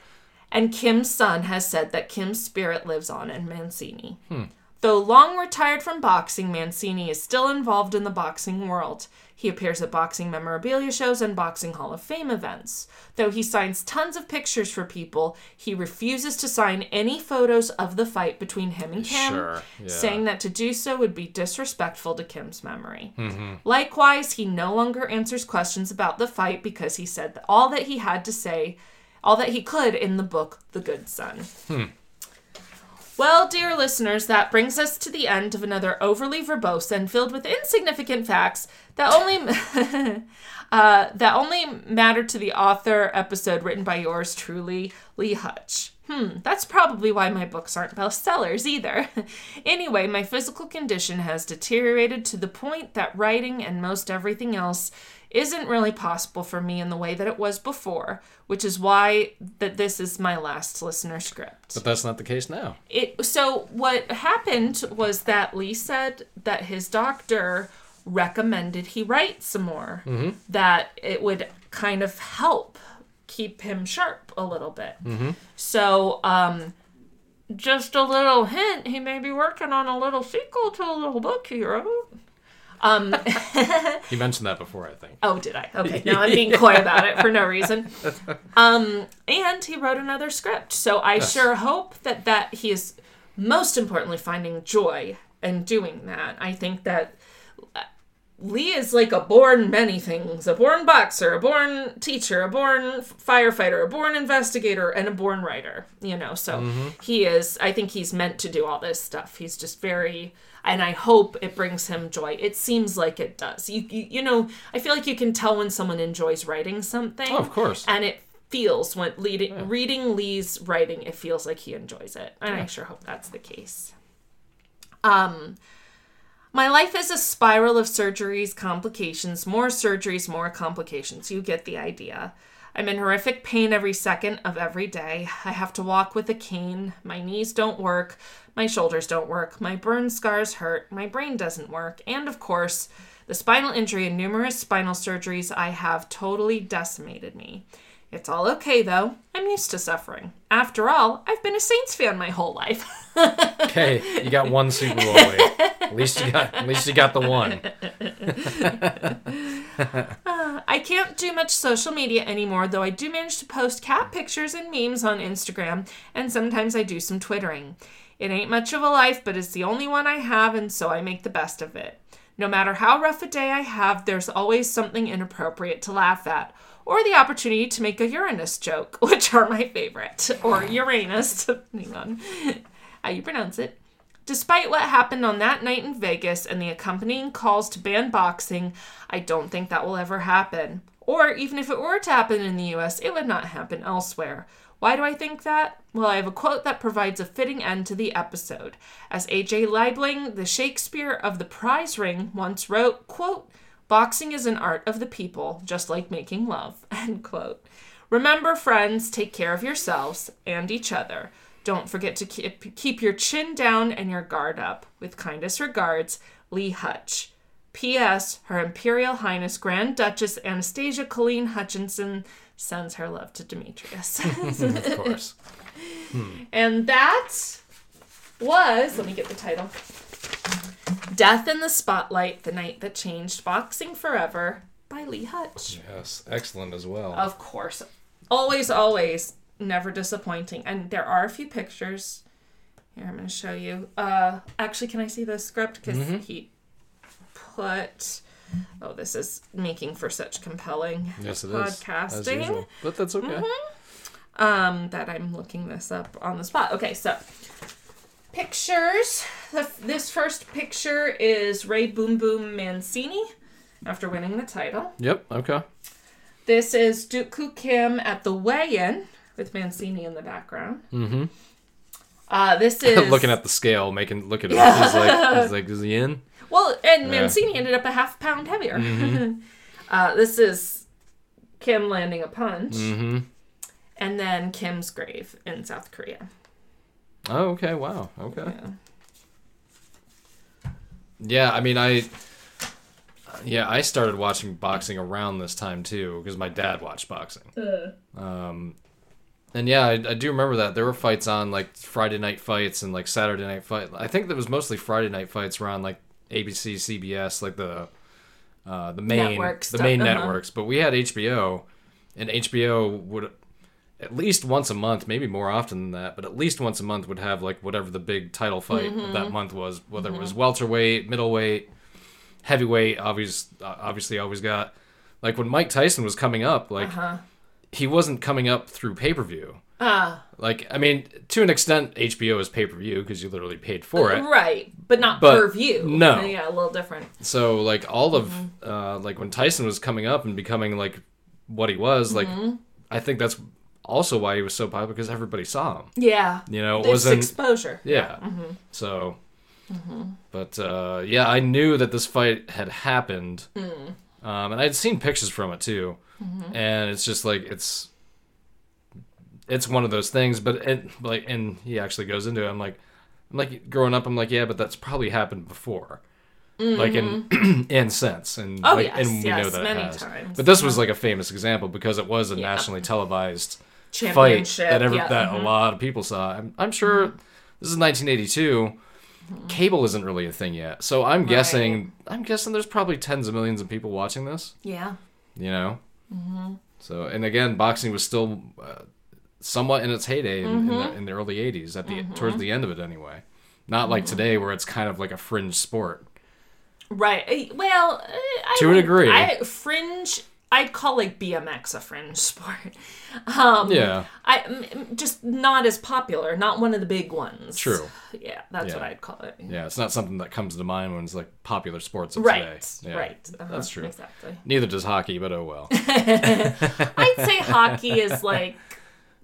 And Kim's son has said that Kim's spirit lives on in Mancini. Hmm. Though long retired from boxing, Mancini is still involved in the boxing world. He appears at boxing memorabilia shows and boxing Hall of Fame events. Though he signs tons of pictures for people, he refuses to sign any photos of the fight between him and Kim, Sure, yeah. saying that to do so would be disrespectful to Kim's memory. Mm-hmm. Likewise, he no longer answers questions about the fight because he said that all that he had to say, all that he could in the book The Good Son. Hmm. Well, dear listeners, that brings us to the end of another overly verbose and filled with insignificant facts that only [LAUGHS] uh, that only matter to the author episode written by yours truly, Lee Hutch. Hmm, that's probably why my books aren't bestsellers either. [LAUGHS] anyway, my physical condition has deteriorated to the point that writing and most everything else isn't really possible for me in the way that it was before, which is why that this is my last listener script. But that's not the case now. it so what happened was that Lee said that his doctor recommended he write some more that it would kind of help keep him sharp a little bit. So um just a little hint he may be working on a little sequel to a little book he wrote um [LAUGHS] You mentioned that before, I think. Oh, did I? Okay, now I'm being [LAUGHS] coy about it for no reason. Um, and he wrote another script, so I sure hope that that he is most importantly finding joy in doing that. I think that uh, Lee is like a born many things: a born boxer, a born teacher, a born firefighter, a born investigator, and a born writer. You know, so he is. I think he's meant to do all this stuff. He's just very and I hope it brings him joy. It seems like it does. You, you you know, I feel like you can tell when someone enjoys writing something. Oh, of course. And it feels when leading, reading Lee's writing, it feels like he enjoys it. And I sure hope that's the case. Um my life is a spiral of surgeries, complications, more surgeries, more complications. You get the idea. I'm in horrific pain every second of every day. I have to walk with a cane. My knees don't work. My shoulders don't work. My burn scars hurt. My brain doesn't work. And of course, the spinal injury and numerous spinal surgeries I have totally decimated me. It's all okay though. I'm used to suffering. After all, I've been a Saints fan my whole life. [LAUGHS] Okay, you got one Super Bowl. At least you got. At least you got the one. Uh, I can't do much social media anymore, though I do manage to post cat pictures and memes on Instagram, and sometimes I do some twittering. It ain't much of a life, but it's the only one I have, and so I make the best of it. No matter how rough a day I have, there's always something inappropriate to laugh at, or the opportunity to make a Uranus joke, [LAUGHS] which are my favorite, or Uranus, [LAUGHS] depending on how you pronounce it. Despite what happened on that night in Vegas and the accompanying calls to ban boxing, I don't think that will ever happen. Or even if it were to happen in the US, it would not happen elsewhere. Why do I think that? Well, I have a quote that provides a fitting end to the episode. As A.J. Liebling, the Shakespeare of the prize ring, once wrote, quote, Boxing is an art of the people, just like making love, [LAUGHS] end quote. Remember, friends, take care of yourselves and each other. Don't forget to keep, keep your chin down and your guard up. With kindest regards, Lee Hutch. P.S. Her Imperial Highness Grand Duchess Anastasia Colleen Hutchinson sends her love to Demetrius. [LAUGHS] of course. and that was, let me get the title Death in the Spotlight The Night That Changed Boxing Forever by Lee Hutch. Yes, excellent as well. Of course. Always, always, never disappointing. And there are a few pictures. Here, I'm going to show you. Uh, actually, can I see the script? Because he put. Oh, this is making for such compelling yes, it is. As podcasting. But that's okay. Um, that I'm looking this up on the spot. Okay, so pictures. The, this first picture is Ray Boom Boom Mancini after winning the title. Yep. Okay. This is Duk Koo Kim at the weigh-in with Mancini in the background. Mm-hmm. Uh, this [LAUGHS] is Looking at the scale, making look at it. He's like, he's [LAUGHS] like, is he in? Well, and Yeah. Mancini ended up a half pound heavier. [LAUGHS] uh, this is Kim landing a punch, Mm-hmm. and then Kim's grave in South Korea. Oh, okay. Wow. Okay. Yeah. Yeah, I mean, I. Yeah, I started watching boxing around this time too because my dad watched boxing. Um, and yeah, I, I do remember that there were fights on like Friday night fights and like Saturday night fight. I think there was mostly Friday night fights around like ABC, CBS, like the uh, the main Network the main uh-huh. networks. But we had HBO, and HBO would at least once a month, maybe more often than that, but at least once a month would have like whatever the big title fight Mm-hmm. that month was, whether it was welterweight, middleweight, heavyweight. Obvious, uh, obviously, always got like when Mike Tyson was coming up, like Uh-huh. he wasn't coming up through pay per view. Ah, Like, I mean, to an extent, HBO is pay per view because you literally paid for it. right, but not But per view. no. yeah, a little different. So, like, all of, Mm-hmm. uh, like, when Tyson was coming up and becoming, like, what he was, like, Mm-hmm. I think that's also why he was so popular because everybody saw him. Yeah, You know, it there's wasn't. exposure. Yeah. So, but uh, yeah, I knew that this fight had happened, um, and I'd seen pictures from it too, and it's just like it's it's one of those things. But it, like, and he actually goes into it. I'm like, I'm like growing up. I'm like, yeah, but that's probably happened before. Like in [CLEARS THROAT] and since and Oh, like, yes, and we yes, know that it many has. times. But this was like a famous example because it was a Yeah. nationally televised fight that ever yeah. that mhm. a lot of people saw. I'm, I'm sure this is 1982. Cable isn't really a thing yet, so I'm guessing I'm guessing there's probably tens of millions of people watching this. Yeah. You know, mm-hmm. so and again, boxing was still uh, somewhat in its heyday in, in, the, in the early 80s, at the towards the end of it anyway. Not like today where it's kind of like a fringe sport. Right. Uh, Well, uh, I To a degree. I fringe. I'd call like BMX a fringe [LAUGHS] sport. Um, Yeah, I just not as popular. Not one of the big ones. True. Yeah, that's what I'd call it. yeah, it's not something that comes to mind when it's like popular sports of Right. today. Yeah, Right. Uh-huh, That's true. Exactly. Neither does hockey, but oh well. [LAUGHS] I'd say hockey is like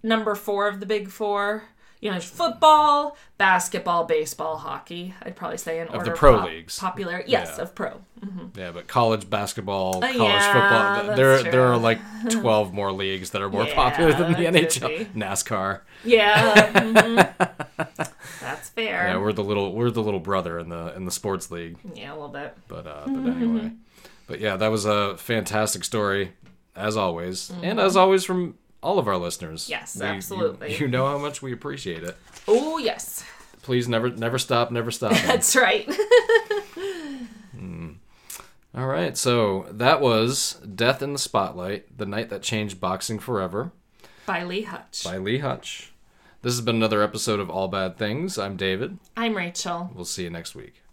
number four of the big four. You know, there's football, basketball, baseball, hockey. I'd probably say in the order pro pop- leagues. Popular, yes, Yeah. of pro. Yeah, but college basketball, college Uh, yeah, football, there true. there are like [LAUGHS] 12 more leagues that are more Yeah, popular than the NHL. be. NASCAR. Yeah, [LAUGHS] mhm. that's fair. Yeah, we're the little we're the little brother in the in the sports league. Yeah, a little bit. But uh but anyway. But yeah, that was a fantastic story as always. And as always from all of our listeners. Yes, We- you- absolutely. You, know how much we appreciate it. Oh yes, Please never never stop, never stop. [LAUGHS] that's right. [LAUGHS] Hmm. All right, so that was Death in the Spotlight, the night that changed boxing forever. By Lee Hutch. by Lee Hutch. This has been another episode of All Bad Things. I'm David. I'm Rachel. We'll see you next week.